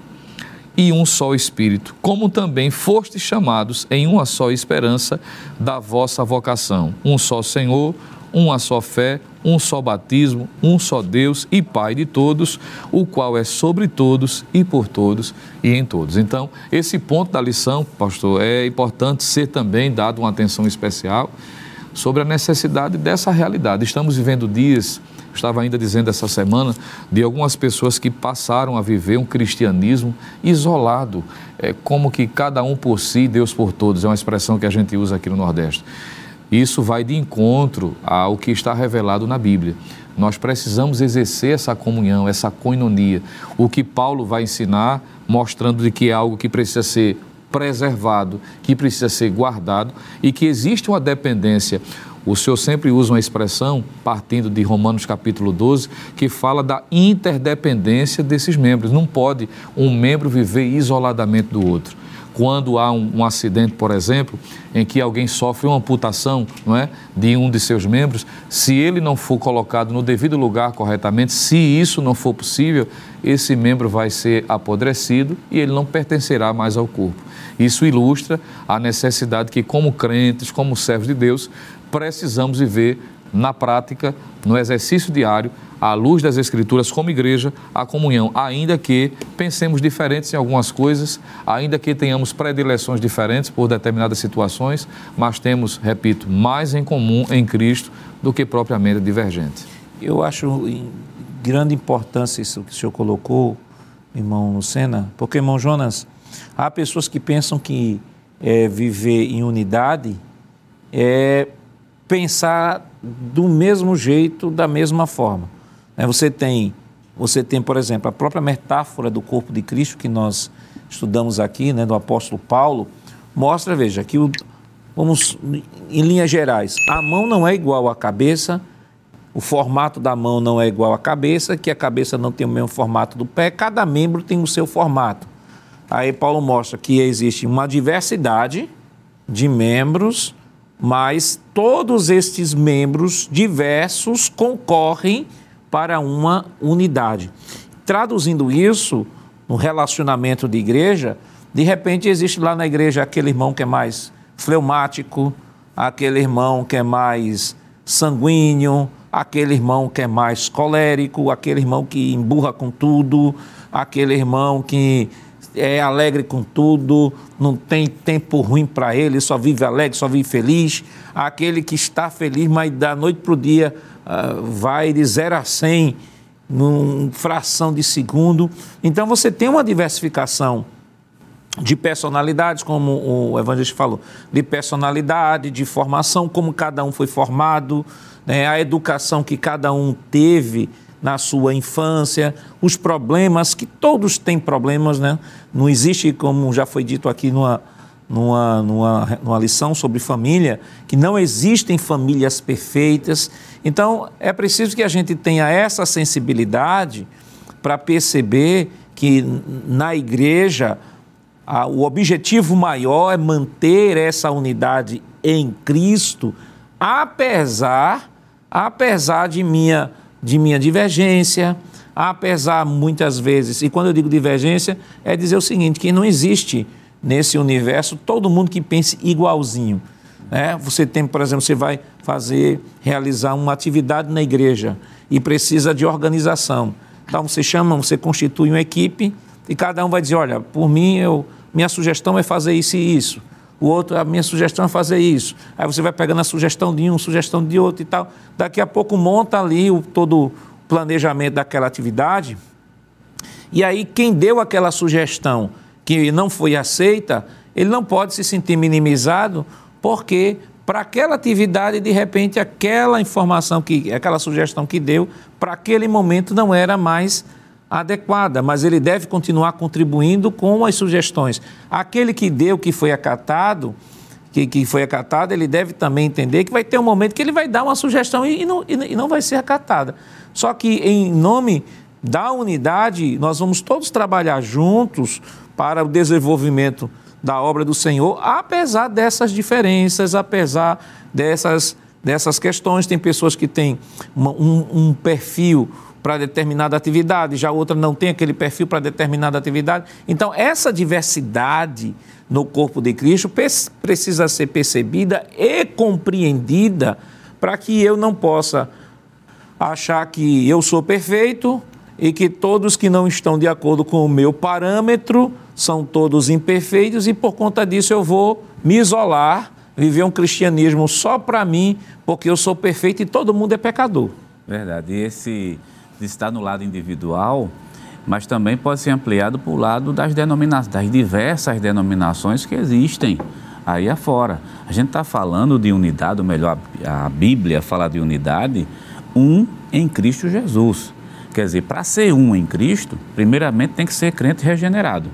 e um só Espírito, como também fostes chamados em uma só esperança da vossa vocação. Um só Senhor, uma só fé, um só batismo, um só Deus e Pai de todos, o qual é sobre todos e por todos e em todos. Então, esse ponto da lição, pastor, é importante ser também dado uma atenção especial sobre a necessidade dessa realidade. Estamos vivendo dias estava ainda dizendo essa semana de algumas pessoas que passaram a viver um cristianismo isolado, é, como que cada um por si, Deus por todos, é uma expressão que a gente usa aqui no Nordeste. Isso vai de encontro ao que está revelado na Bíblia. Nós precisamos exercer essa comunhão, essa coinonia. O que Paulo vai ensinar, mostrando de que é algo que precisa ser preservado, que precisa ser guardado e que existe uma dependência o Senhor sempre usa uma expressão, partindo de Romanos capítulo 12, que fala da interdependência desses membros. Não pode um membro viver isoladamente do outro. Quando há um, um acidente, por exemplo, em que alguém sofre uma amputação não é, de um de seus membros, se ele não for colocado no devido lugar corretamente, se isso não for possível, esse membro vai ser apodrecido e ele não pertencerá mais ao corpo. Isso ilustra a necessidade que, como crentes, como servos de Deus, precisamos viver na prática, no exercício diário, à luz das Escrituras, como igreja, a comunhão, ainda que pensemos diferentes em algumas coisas, ainda que tenhamos predileções diferentes por determinadas situações, mas temos, repito, mais em comum em Cristo do que propriamente divergente. Eu acho grande importância isso que o senhor colocou, irmão Lucena, porque, irmão Jonas, há pessoas que pensam que é, viver em unidade é pensar do mesmo jeito, da mesma forma. Né, você tem, você tem, por exemplo, a própria metáfora do corpo de Cristo que nós estudamos aqui, né, do apóstolo Paulo, mostra, veja, que o, vamos em linhas gerais, a mão não é igual à cabeça, o formato da mão não é igual à cabeça, que a cabeça não tem o mesmo formato do pé, cada membro tem o seu formato. Aí Paulo mostra que existe uma diversidade de membros, mas todos estes membros diversos concorrem para uma unidade. Traduzindo isso no relacionamento de igreja, de repente existe lá na igreja aquele irmão que é mais fleumático, aquele irmão que é mais sanguíneo, aquele irmão que é mais colérico, aquele irmão que emburra com tudo, aquele irmão que é alegre com tudo, não tem tempo ruim para ele, só vive alegre, só vive feliz, aquele que está feliz, mas da noite para o dia uh, vai de 0 a 100 numa fração de segundo. Então você tem uma diversificação de personalidades, como o evangelista falou, de personalidade, de formação, como cada um foi formado, né, a educação que cada um teve na sua infância, os problemas, que todos têm problemas, né? Não existe, como já foi dito aqui numa, numa, numa, numa lição sobre família, que não existem famílias perfeitas. Então, é preciso que a gente tenha essa sensibilidade para perceber que na igreja a, o objetivo maior é manter essa unidade em Cristo, apesar apesar de minha, de minha divergência, apesar muitas vezes, e quando eu digo divergência, é dizer o seguinte: que não existe nesse universo todo mundo que pense igualzinho. Né? Você tem, por exemplo, você vai fazer, realizar uma atividade na igreja e precisa de organização. Então você chama, você constitui uma equipe e cada um vai dizer: olha, por mim, eu, minha sugestão é fazer isso e isso o outro, a minha sugestão é fazer isso. Aí você vai pegando a sugestão de um, sugestão de outro e tal. Daqui a pouco monta ali o, todo o planejamento daquela atividade. E aí quem deu aquela sugestão que não foi aceita, ele não pode se sentir minimizado, porque para aquela atividade, de repente, aquela informação, que, aquela sugestão que deu, para aquele momento não era mais adequada, mas ele deve continuar contribuindo com as sugestões. Aquele que deu, que foi acatado, que, que foi acatado, ele deve também entender que vai ter um momento que ele vai dar uma sugestão e, e, não, e não vai ser acatada. Só que em nome da unidade, nós vamos todos trabalhar juntos para o desenvolvimento da obra do Senhor, apesar dessas diferenças, apesar dessas, dessas questões. Tem pessoas que têm uma, um, um perfil para determinada atividade, já outra não tem aquele perfil para determinada atividade. Então, essa diversidade no corpo de Cristo precisa ser percebida e compreendida para que eu não possa achar que eu sou perfeito e que todos que não estão de acordo com o meu parâmetro são todos imperfeitos e por conta disso eu vou me isolar, viver um cristianismo só para mim, porque eu sou perfeito e todo mundo é pecador. Verdade. E esse está no lado individual, mas também pode ser ampliado para o lado das denominações, das diversas denominações que existem aí afora. A gente está falando de unidade, ou melhor, a Bíblia fala de unidade, um em Cristo Jesus. Quer dizer, para ser um em Cristo, primeiramente tem que ser crente regenerado.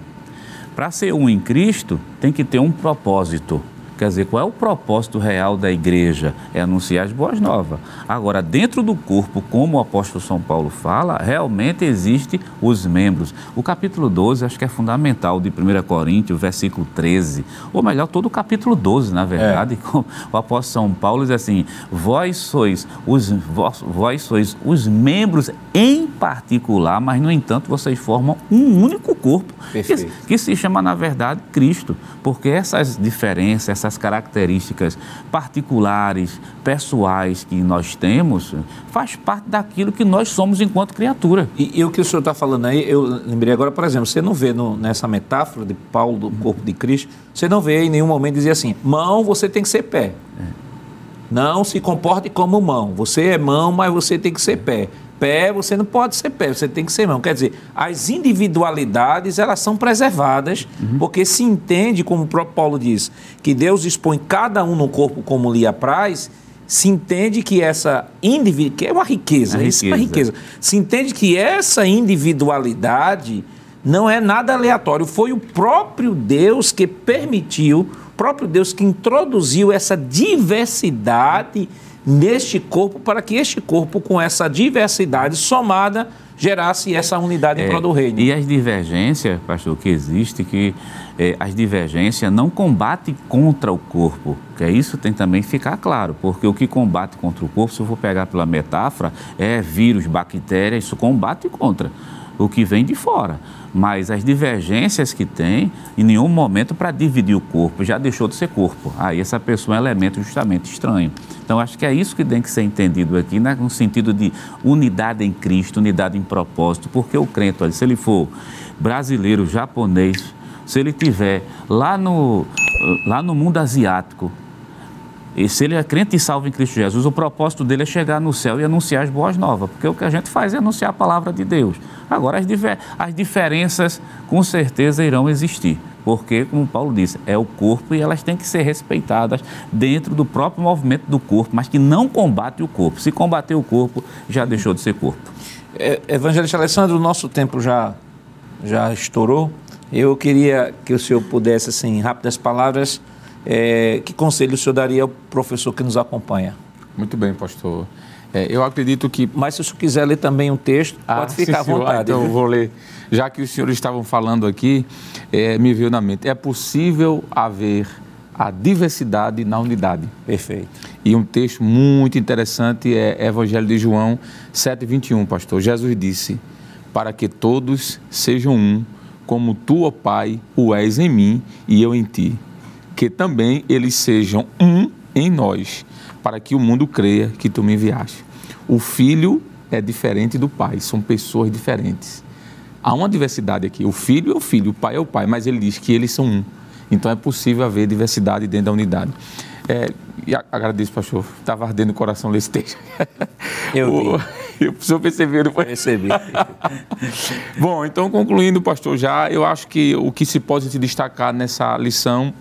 Para ser um em Cristo, tem que ter um propósito. Quer dizer, qual é o propósito real da igreja? É anunciar as boas novas. Agora, dentro do corpo, como o apóstolo São Paulo fala, realmente existe os membros. O capítulo 12 acho que é fundamental de 1 Coríntios, versículo 13. Ou melhor, todo o capítulo 12, na verdade. É. O apóstolo São Paulo diz assim: vós sois os, vós, vós sois os membros em particular, mas no entanto vocês formam um único corpo. Que, que se chama, na verdade, Cristo. Porque essas diferenças, essas as características particulares, pessoais que nós temos, faz parte daquilo que nós somos enquanto criatura. E, e o que o senhor está falando aí, eu lembrei agora, por exemplo, você não vê no, nessa metáfora de Paulo, do corpo de Cristo, você não vê em nenhum momento dizer assim, mão, você tem que ser pé. É. Não se comporte como mão. Você é mão, mas você tem que ser pé pé, você não pode ser pé, você tem que ser mão. Quer dizer, as individualidades, elas são preservadas, uhum. porque se entende, como o próprio Paulo diz, que Deus dispõe cada um no corpo como lhe apraz, se entende que essa individualidade, que é uma riqueza, riqueza. é uma riqueza, se entende que essa individualidade não é nada aleatório, foi o próprio Deus que permitiu, o próprio Deus que introduziu essa diversidade neste corpo para que este corpo, com essa diversidade somada, gerasse essa unidade em É, prol do reino. E as divergências, pastor, que existe, que é, as divergências não combatem contra o corpo, que é isso tem também que ficar claro, porque o que combate contra o corpo, se eu for pegar pela metáfora, é vírus, bactérias, isso combate contra o que vem de fora. Mas as divergências que tem, em nenhum momento para dividir o corpo, já deixou de ser corpo. Aí essa pessoa é um elemento justamente estranho. Então acho que é isso que tem que ser entendido aqui, né? no sentido de unidade em Cristo, unidade em propósito, porque o crente, olha, se ele for brasileiro, japonês, se ele tiver lá no, lá no mundo asiático, e se ele é crente e salvo em Cristo Jesus, o propósito dele é chegar no céu e anunciar as boas novas, porque o que a gente faz é anunciar a palavra de Deus. Agora, as, difer as diferenças com certeza irão existir, porque, como Paulo disse, é o corpo e elas têm que ser respeitadas dentro do próprio movimento do corpo, mas que não combate o corpo. Se combater o corpo, já deixou de ser corpo. É, Evangelista Alessandro, o nosso tempo já, já estourou. Eu queria que o senhor pudesse, assim, em rápidas palavras, é, que conselho o senhor daria ao professor que nos acompanha? Muito bem, pastor. É, eu acredito que Mas se o senhor quiser ler também um texto, pode ficar sim, à senhor. Ah, vontade. então eu vou ler. Já que os senhores estavam falando aqui, é, me veio na mente. É possível haver a diversidade na unidade. Perfeito. E um texto muito interessante é Evangelho de João 7,21, pastor. Jesus disse: Para que todos sejam um, como tu, ó Pai, o és em mim e eu em ti. Que também eles sejam um em nós, para que o mundo creia que tu me enviaste. O filho é diferente do pai, são pessoas diferentes. Há uma diversidade aqui. O filho é o filho, o pai é o pai, mas ele diz que eles são um. Então é possível haver diversidade dentro da unidade. É, e agradeço, pastor. Estava ardendo o coração ler esse texto. Eu o, o senhor percebeu, foi? Recebi. Bom, então concluindo, pastor, já eu acho que o que se pode se destacar nessa lição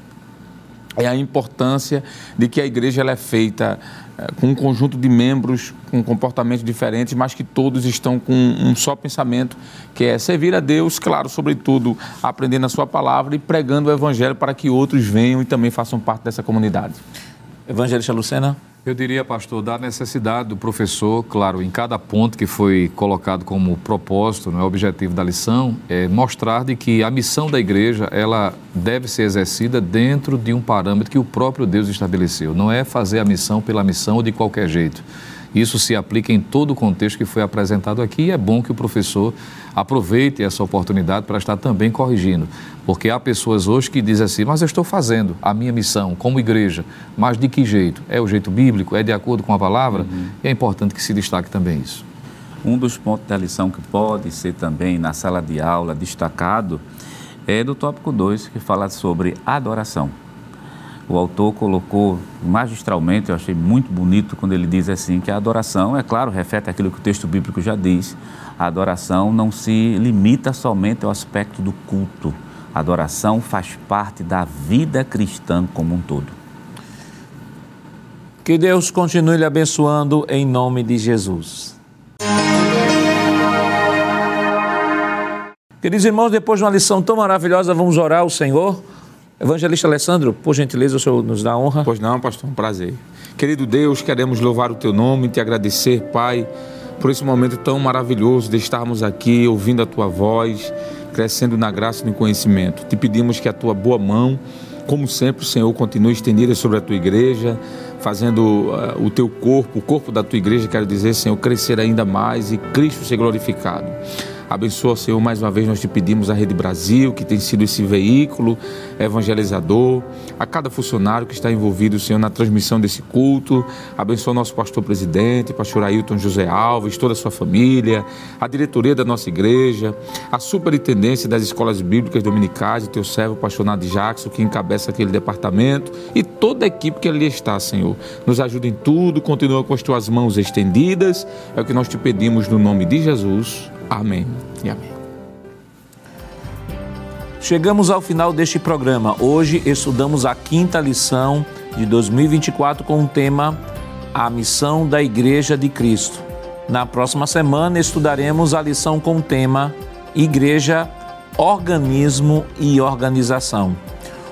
é a importância de que a igreja ela é feita eh, com um conjunto de membros com comportamentos diferentes, mas que todos estão com um só pensamento, que é servir a Deus, claro, sobretudo aprendendo a sua palavra e pregando o evangelho para que outros venham e também façam parte dessa comunidade. Evangelista Lucena? Eu diria, pastor, da necessidade do professor, claro, em cada ponto que foi colocado como propósito, é objetivo da lição, é mostrar de que a missão da igreja ela deve ser exercida dentro de um parâmetro que o próprio Deus estabeleceu. Não é fazer a missão pela missão ou de qualquer jeito. Isso se aplica em todo o contexto que foi apresentado aqui e é bom que o professor aproveite essa oportunidade para estar também corrigindo. Porque há pessoas hoje que dizem assim, mas eu estou fazendo a minha missão como igreja, mas de que jeito? É o jeito bíblico? É de acordo com a palavra? E é importante que se destaque também isso. Um dos pontos da lição que pode ser também na sala de aula destacado é do tópico 2, que fala sobre adoração. O autor colocou magistralmente, eu achei muito bonito quando ele diz assim que a adoração, é claro, reflete aquilo que o texto bíblico já diz. A adoração não se limita somente ao aspecto do culto. A adoração faz parte da vida cristã como um todo. Que Deus continue lhe abençoando em nome de Jesus. Queridos irmãos, depois de uma lição tão maravilhosa, vamos orar ao Senhor. Evangelista Alessandro, por gentileza, o senhor nos dá honra. Pois não, pastor, um prazer. Querido Deus, queremos louvar o teu nome e te agradecer, Pai, por esse momento tão maravilhoso de estarmos aqui ouvindo a tua voz, crescendo na graça e no conhecimento. Te pedimos que a tua boa mão, como sempre, Senhor, continue estendida sobre a tua igreja, fazendo uh, o teu corpo, o corpo da tua igreja, quero dizer, Senhor, crescer ainda mais e Cristo ser glorificado. Abençoa, Senhor, mais uma vez nós te pedimos a Rede Brasil, que tem sido esse veículo evangelizador, a cada funcionário que está envolvido, Senhor, na transmissão desse culto. Abençoa nosso pastor presidente, pastor Ailton José Alves, toda a sua família, a diretoria da nossa igreja, a superintendência das escolas bíblicas dominicais, o teu servo, pastor Nadi Jackson, que encabeça aquele departamento, e toda a equipe que ali está, Senhor. Nos ajuda em tudo, continua com as tuas mãos estendidas. É o que nós te pedimos no nome de Jesus. Amém e amém. Chegamos ao final deste programa. Hoje estudamos a quinta lição de 2024 com o tema A Missão da Igreja de Cristo. Na próxima semana estudaremos a lição com o tema Igreja, Organismo e Organização.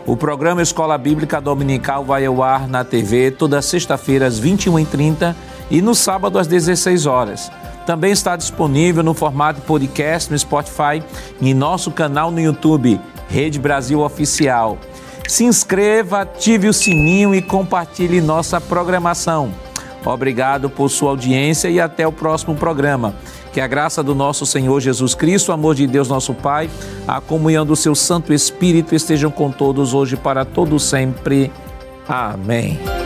O programa Escola Bíblica Dominical vai ao ar na TV toda sexta-feira às 21h30 e no sábado às 16 horas. Também está disponível no formato podcast no Spotify e em nosso canal no YouTube, Rede Brasil Oficial. Se inscreva, ative o sininho e compartilhe nossa programação. Obrigado por sua audiência e até o próximo programa. Que a graça do nosso Senhor Jesus Cristo, o amor de Deus nosso Pai, a comunhão do seu Santo Espírito estejam com todos hoje para todo sempre. Amém.